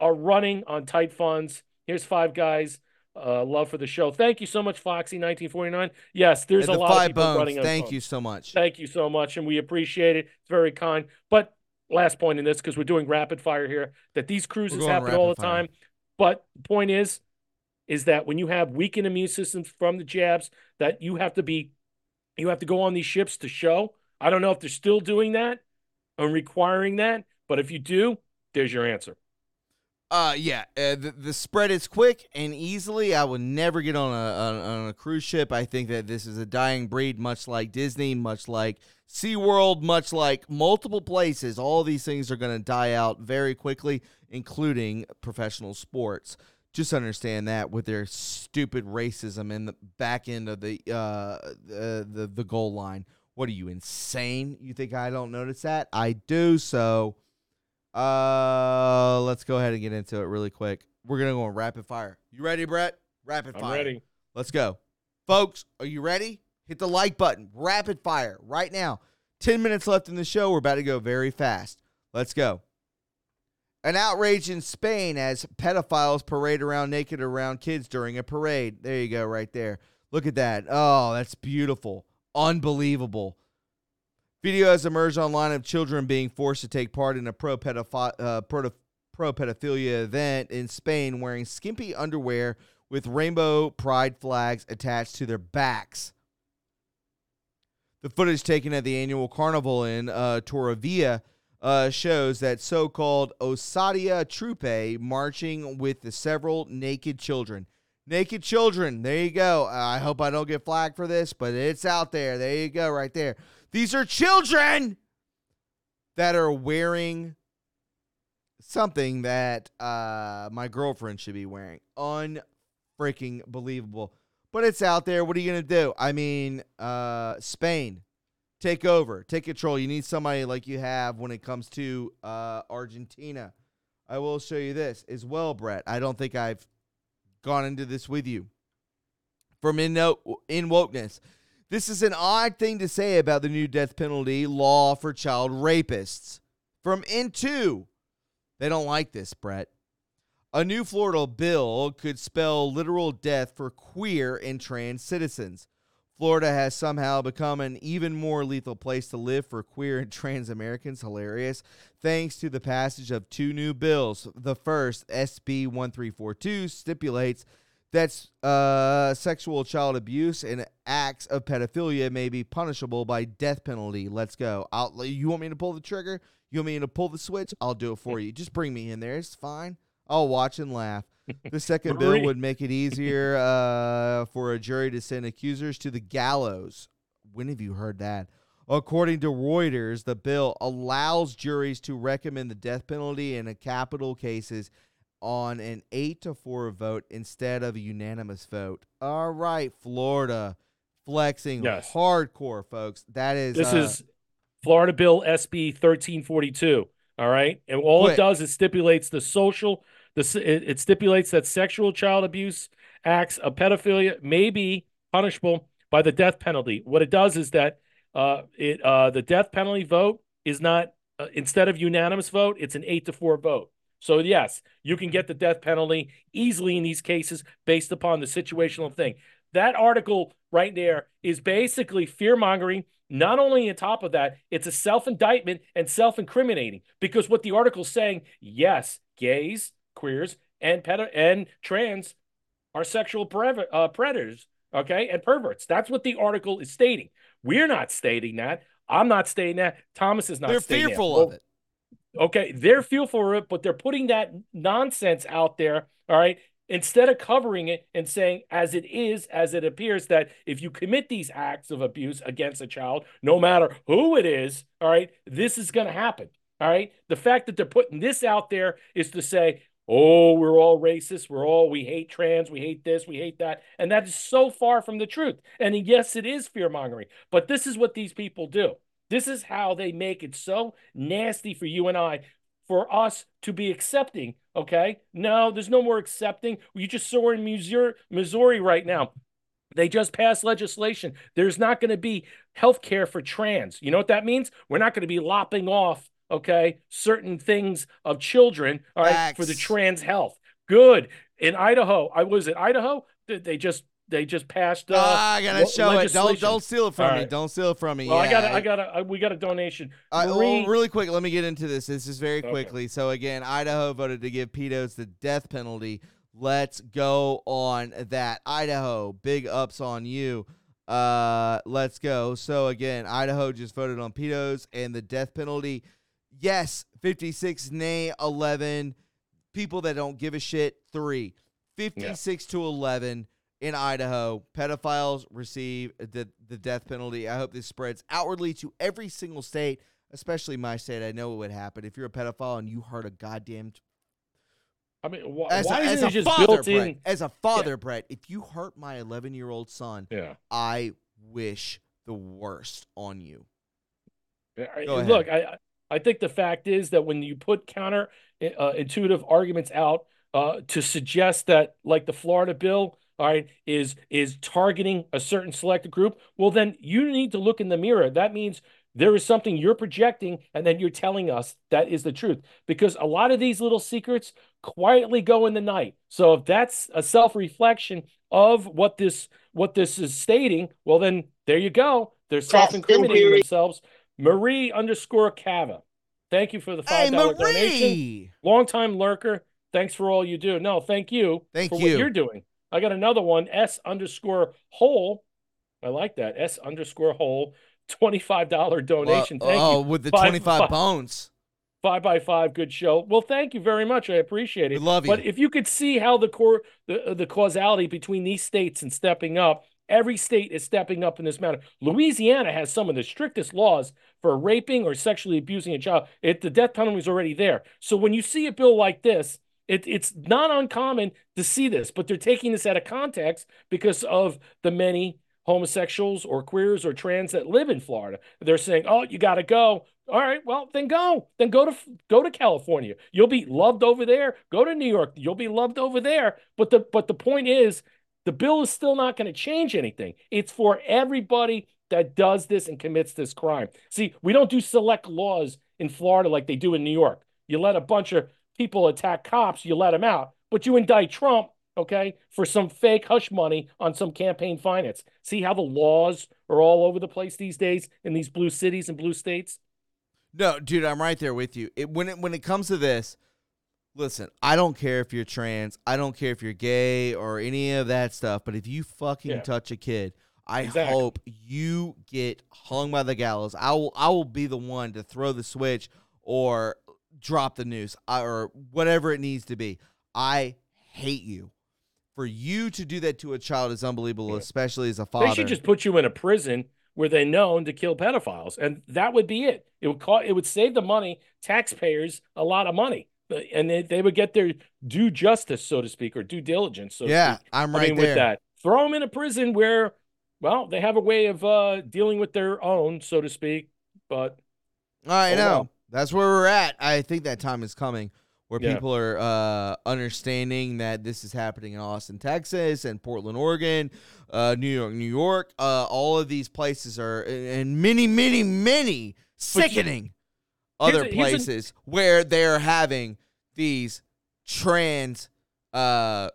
are running on tight funds. Here's five guys. Uh, love for the show. Thank you so much, Foxy 1949. Yes, there's And a the lot of people bones. running on Thank funds. you so much. Thank you so much, and we appreciate it. It's very kind. But last point in this, because we're doing rapid fire here, that these cruises happen all the fire. time. But the point is, is that when you have weakened immune systems from the jabs, that you have to be, you have to go on these ships to show. I don't know if they're still doing that and requiring that, but if you do, there's your answer. Uh, yeah, uh, the, the spread is quick and easily. I would never get on a on, on a cruise ship. I think that this is a dying breed, much like Disney, much like SeaWorld, much like multiple places. All these things are going to die out very quickly, including professional sports. Just understand that with their stupid racism in the back end of the uh the the, the goal line. What are you insane? You think I don't notice that? I do. So. Uh, let's go ahead and get into it really quick. We're gonna go on rapid fire. You ready, Brett? Rapid I'm fire. ready. Let's go, folks. Are you ready? Hit the like button. Rapid fire right now. Ten minutes left in the show. We're about to go very fast. Let's go. An outrage in Spain as pedophiles parade around naked around kids during a parade. There you go, right there. Look at that. Oh, that's beautiful. Unbelievable. Video has emerged online of children being forced to take part in a pro uh, pro pedophilia event in Spain wearing skimpy underwear with rainbow pride flags attached to their backs. The footage taken at the annual carnival in uh, Torrevilla uh, shows that so-called Osadia Trupe marching with the several naked children. Naked children. There you go. I hope I don't get flagged for this, but it's out there. There you go, right there. These are children that are wearing something that uh, my girlfriend should be wearing. Unfreaking believable. But it's out there. What are you gonna do? I mean, uh, Spain, take over, take control. You need somebody like you have when it comes to uh, Argentina. I will show you this as well, Brett. I don't think I've gone into this with you. From in, uh, no- in wokeness, This is an odd thing to say about the new death penalty law for child rapists. From Into, they don't like this, Brett. A new Florida bill could spell literal death for queer and trans citizens. Florida has somehow become an even more lethal place to live for queer and trans Americans. Hilarious. Thanks to the passage of two new bills. The first, SB 1342, stipulates that uh, sexual child abuse and acts of pedophilia may be punishable by death penalty. Let's go. I'll, you want me to pull the trigger? You want me to pull the switch? I'll do it for you. Just bring me in there. It's fine. I'll watch and laugh. The second bill would make it easier uh, for a jury to send accusers to the gallows. When have you heard that? According to Reuters, the bill allows juries to recommend the death penalty in capital cases on an 8 to 4 vote instead of a unanimous vote. All right, Florida flexing Yes. hardcore, folks. That is This uh, is Florida Bill SB 1342. All right. And all Quick. it does is stipulates the social, it, it stipulates that sexual child abuse acts of pedophilia may be punishable by the death penalty. What it does is that uh, it uh, the death penalty vote is not, uh, instead of unanimous vote, it's an eight to four vote. So, yes, you can get the death penalty easily in these cases based upon the situational thing. That article right there is basically fear mongering. Not only on top of that, it's a self indictment and self incriminating because what the article's saying, yes, gays, queers, and pedo- and trans are sexual prev- uh, predators, okay, and perverts. That's what the article is stating. We're not stating that. I'm not stating that. Thomas is not. they're stating that. fearful Well, of it. Okay, they're fearful for it, but they're putting that nonsense out there. All right. Instead of covering it and saying, as it is, as it appears, that if you commit these acts of abuse against a child, no matter who it is, all right, this is going to happen. All right. The fact that they're putting this out there is to say, oh, we're all racist. We're all, we hate trans. We hate this. We hate that. And that is so far from the truth. And yes, it is fear mongering, but this is what these people do. This is how they make it so nasty for you and I, for us to be accepting. Okay. No, there's no more accepting. You just saw in Missouri, Missouri right now. They just passed legislation. There's not going to be health care for trans. You know what that means? We're not going to be lopping off, okay, certain things of children, all right, for the trans health. Good. In Idaho, I was in Idaho. They just they just passed. Uh, Ah, I gotta show it. Don't don't steal it from me. Don't steal it from me. Well, I got Yeah. I got we got a donation. I, well, really quick, let me get into this. This is very Okay. quickly. So again, Idaho voted to give pedos the death penalty. Let's go on that. Idaho, big ups on you. Uh, let's go. So again, Idaho just voted on pedos and the death penalty. Yes, 56 nay 11. People that don't give a shit 3. 56 to 11 in Idaho. Pedophiles receive the, the death penalty. I hope this spreads outwardly to every single state, especially my state. I know it would happen. If you're a pedophile and you hurt a goddamn I mean, wh- as why a, isn't a it just father, built Brett, in? as a father, Brett, if you hurt my 11 year old son, Yeah. I wish the worst on you. I- Go ahead. Look, I I think the fact is that when you put counter uh, intuitive arguments out uh, to suggest that, like the Florida bill, all right, is is targeting a certain selected group, well, then you need to look in the mirror. That means there is something you're projecting, and then you're telling us that is the truth. Because a lot of these little secrets quietly go in the night. So if that's a self-reflection of what this what this is stating, well, then there you go. They're self-incriminating themselves. Marie underscore Cava. Thank you for the five dollar donation. Marie! Longtime lurker. Thanks for all you do. No, thank you Thank for you. what you're doing. I got another one. S underscore hole. I like that. S underscore hole. Twenty-five dollar donation. Well, thank oh, you. with the 25 five- bones. Five by five, good show. Well, thank you very much. I appreciate it. We love you. But if you could see how the core, the the causality between these states and stepping up, every state is stepping up in this matter. Louisiana has some of the strictest laws for raping or sexually abusing a child. It the death penalty is already there. So when you see a bill like this, it, it's not uncommon to see this, but they're taking this out of context because of the many homosexuals or queers or trans that live in Florida. They're saying, "Oh, you got to go." All right, well, then go. Then go to go to California. You'll be loved over there. Go to New York. You'll be loved over there. But the but the point is The bill is still not going to change anything. It's for everybody that does this and commits this crime. See, we don't do select laws in Florida like they do in New York. You let a bunch of people attack cops, you let them out, but you indict Trump, okay, for some fake hush money on some campaign finance. See how the laws are all over the place these days in these blue cities and blue states? No, dude, I'm right there with you. It, when it when it comes to this, listen, I don't care if you're trans, I don't care if you're gay or any of that stuff, but if you fucking Yeah. touch a kid, I Exactly. hope you get hung by the gallows. I will I will be the one to throw the switch or drop the noose or whatever it needs to be. I hate you. For you to do that to a child is unbelievable, Yeah. especially as a father. They should just put you in a prison where they're known to kill pedophiles, and that would be it. It would cost, it would save the money, taxpayers a lot of money, Uh, and they, they would get their due justice, so to speak, or due diligence. So to yeah. I'm I right mean, there. with that, throw them in a prison where, well, they have a way of uh, dealing with their own, so to speak. But I Oh, know. well. That's where we're at. I think that time is coming where Yeah. people are uh, understanding that this is happening in Austin, Texas, and Portland, Oregon, uh, New York, New York. Uh, all of these places are, and many, many, many sickening other a- here's a- places where they're having these trans uh,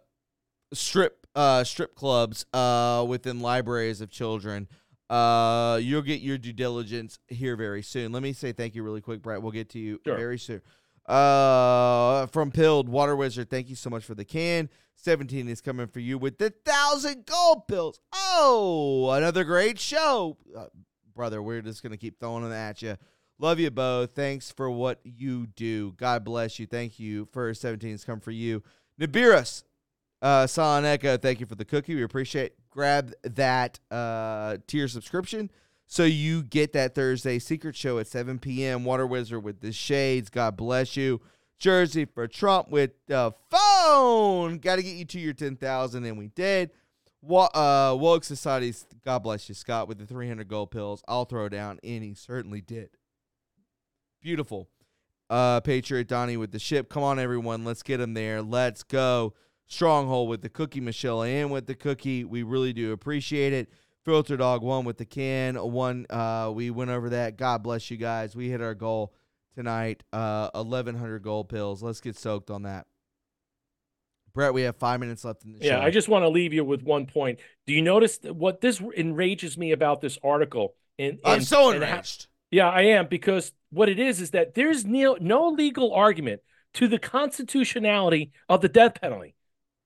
strip uh, strip clubs uh, within libraries of children. Uh, you'll get your due diligence here very soon. Let me say thank you really quick, Brett. We'll get to you Sure. very soon. Uh, from Pilled Water Wizard, thank you so much for the can. 17 is coming for you with the thousand gold pills. Oh, another great show. Uh, brother, we're just going to keep throwing them at you. Love you both. Thanks for what you do. God bless you. Thank you for 17 is coming for you. Nibiris, uh, Echo, thank you for the cookie. We appreciate. Grab that uh, tier subscription so you get that Thursday secret show at 7 p.m. Water Wizard with the shades. God bless you. Jersey for Trump with the phone. Got to get you to your 10,000, and we did. Wa- uh, Woke Society's, God bless you, Scott, with the 300 gold pills. I'll throw down, and he certainly did. Beautiful. Uh, Patriot Donnie with the ship. Come on, everyone. Let's get him there. Let's go. Stronghold with the cookie. Michelle Ann with the cookie. We really do appreciate it. Filter Dog one with the can. One, uh, we went over that. God bless you guys. We hit our goal tonight. Uh, 1,100 gold pills. Let's get soaked on that. Brett, we have five minutes left in the yeah, show. Yeah, I just want to leave you with one point. Do you notice what this enrages me about this article? And, I'm and- so and how- enraged. Yeah, I am because what it is is that there's no, no legal argument to the constitutionality of the death penalty.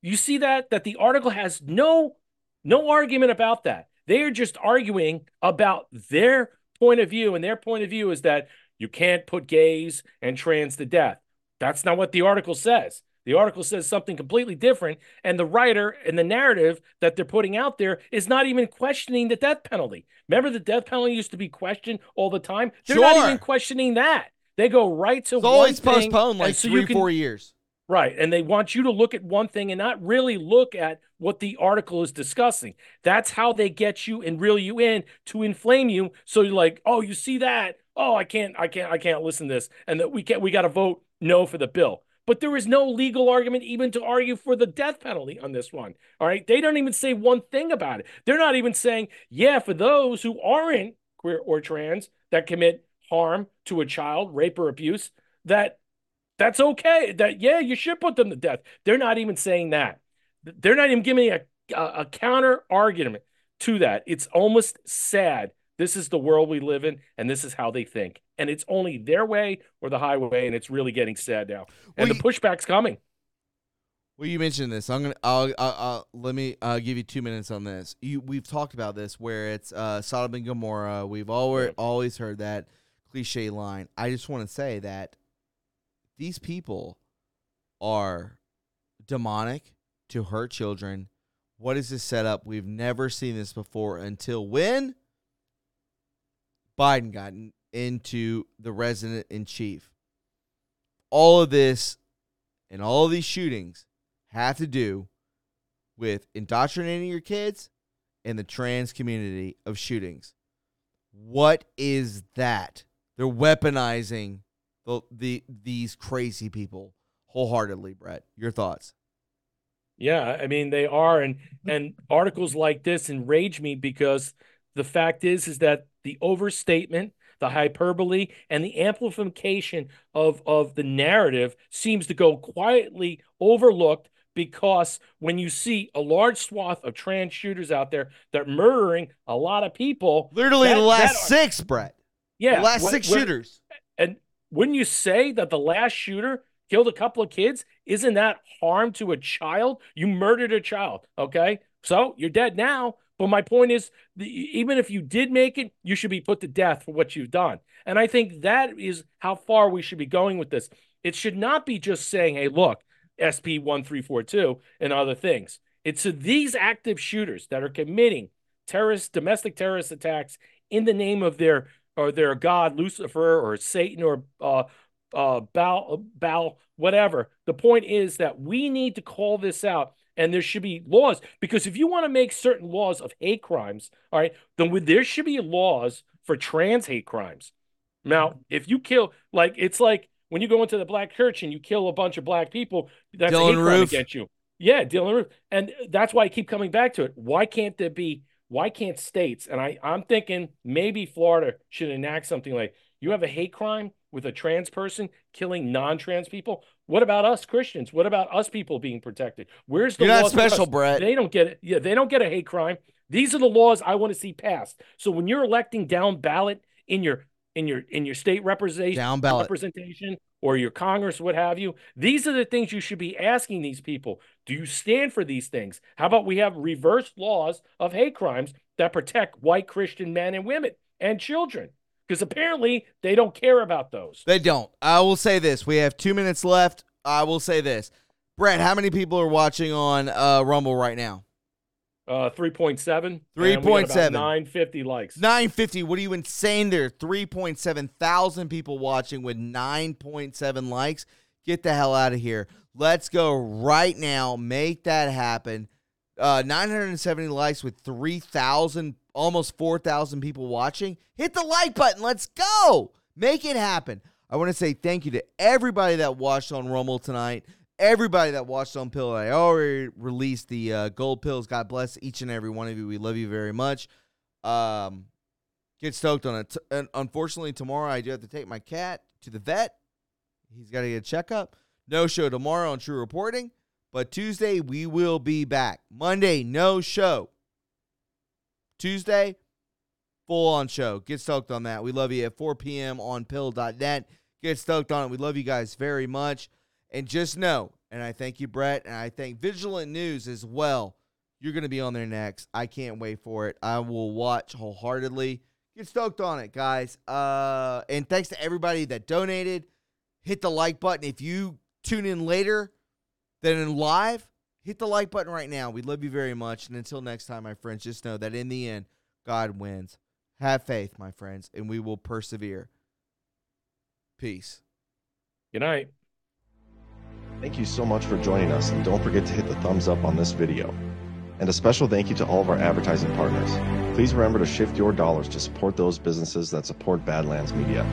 You see that that the article has no no argument about that. They are just arguing about their point of view and their point of view is that you can't put gays and trans to death. That's not what the article says. The article says something completely different and the writer and the narrative that they're putting out there is not even questioning the death penalty. Remember the death penalty used to be questioned all the time? They're not even questioning that. They go right to It's always postponed like so three, can- four years. Right. And they want you to look at one thing and not really look at what the article is discussing. That's how they get you and reel you in to inflame you. So you're like, oh, you see that? Oh, I can't, I can't, I can't listen to this. And that we can't, we got to vote no for the bill. But there is no legal argument even to argue for the death penalty on this one. All right. They don't even say one thing about it. They're not even saying, yeah, for those who aren't queer or trans that commit harm to a child, rape or abuse, that that's okay. That yeah, you should put them to death. They're not even saying that. They're not even giving a a, a counter argument to that. It's almost sad. This is the world we live in, and this is how they think. And it's only their way or the highway, and it's really getting sad now. And Well, the pushback's coming. Well, you mentioned this. I'm gonna. I'll. I'll, I'll let me. uh give you two minutes on this. You. We've talked about this where it's uh, Sodom and Gomorrah. We've always always heard that cliche line. I just want to say that these people are demonic to hurt children. What is this setup? We've never seen this before until when Biden got in- into the resident in chief. All of this and all of these shootings have to do with indoctrinating your kids and the trans community of shootings. What is that? They're weaponizing the, the these crazy people wholeheartedly, Brett. Your thoughts? Yeah, I mean they are, and and articles like this enrage me because the fact is is that the overstatement, the hyperbole, and the amplification of of the narrative seems to go quietly overlooked because when you see a large swath of trans shooters out there that are murdering a lot of people, Literally that- the last that- six, Brett. yeah, the last when- six when- shooters. and wouldn't you say that the last shooter killed a couple of kids? Isn't that harm to a child? You murdered a child. Okay. So you're dead now. But my point is, the, even if you did make it, you should be put to death for what you've done. And I think that is how far we should be going with this. It should not be just saying, hey, look, SB 1342 and other things. It's these active shooters that are committing terrorist, domestic terrorist attacks in the name of their or their god Lucifer or Satan or uh, uh, Baal, Baal, whatever. The point is that we need to call this out, and there should be laws because if you want to make certain laws of hate crimes, all right, then with, there should be laws for trans hate crimes. Now, mm-hmm. if you kill, like it's like when you go into the black church and you kill a bunch of black people, that's a Dylan hate crime against you. Yeah, Dylan Roof, and that's why I keep coming back to it. Why can't there be? Why can't states? And I, I'm thinking maybe Florida should enact something like you have a hate crime with a trans person killing non-trans people. What about us Christians? What about us people being protected? Where's the You're not special, Brett. They don't get it. Yeah, they don't get a hate crime. These are the laws I want to see passed. So when you're electing down ballot in your in your in your state representation Down ballot. representation or your Congress, what have you, these are the things you should be asking these people. Do you stand for these things? How about we have reverse laws of hate crimes that protect white Christian men and women and children? Because apparently they don't care about those. They don't. I will say this. We have two minutes left. I will say this. Brett, how many people are watching on uh, Rumble right now? Uh, 3.7. 3.7. 950 likes. 950. What are you insane there? 3.7 thousand people watching with 9.7 likes. Get the hell out of here. Let's go right now. Make that happen. Uh, 970 likes with 3,000, almost 4,000 people watching. Hit the like button. Let's go. Make it happen. I want to say thank you to everybody that watched on Rumble tonight. Everybody that watched on Pilled. I already released the uh, gold pills. God bless each and every one of you. We love you very much. Um, get stoked on it. Unfortunately, tomorrow I do have to take my cat to the vet. He's got to get a checkup. No show tomorrow on True Reporting, but Tuesday we will be back. Monday, no show. Tuesday, full on show. Get stoked on that. We love you at 4 p.m. on Pilled.net. Get stoked on it. We love you guys very much. And just know, and I thank you, Brett, and I thank Vigilant News as well. You're going to be on there next. I can't wait for it. I will watch wholeheartedly. Get stoked on it, guys. Uh, and thanks to everybody that donated. Hit the like button. If you tune in later than in live, hit the like button right now. We love you very much. And until next time, my friends, just know that in the end, God wins. Have faith, my friends, and we will persevere. Peace. Good night. Thank you so much for joining us, and don't forget to hit the thumbs up on this video. And a special thank you to all of our advertising partners. Please remember to shift your dollars to support those businesses that support Badlands Media.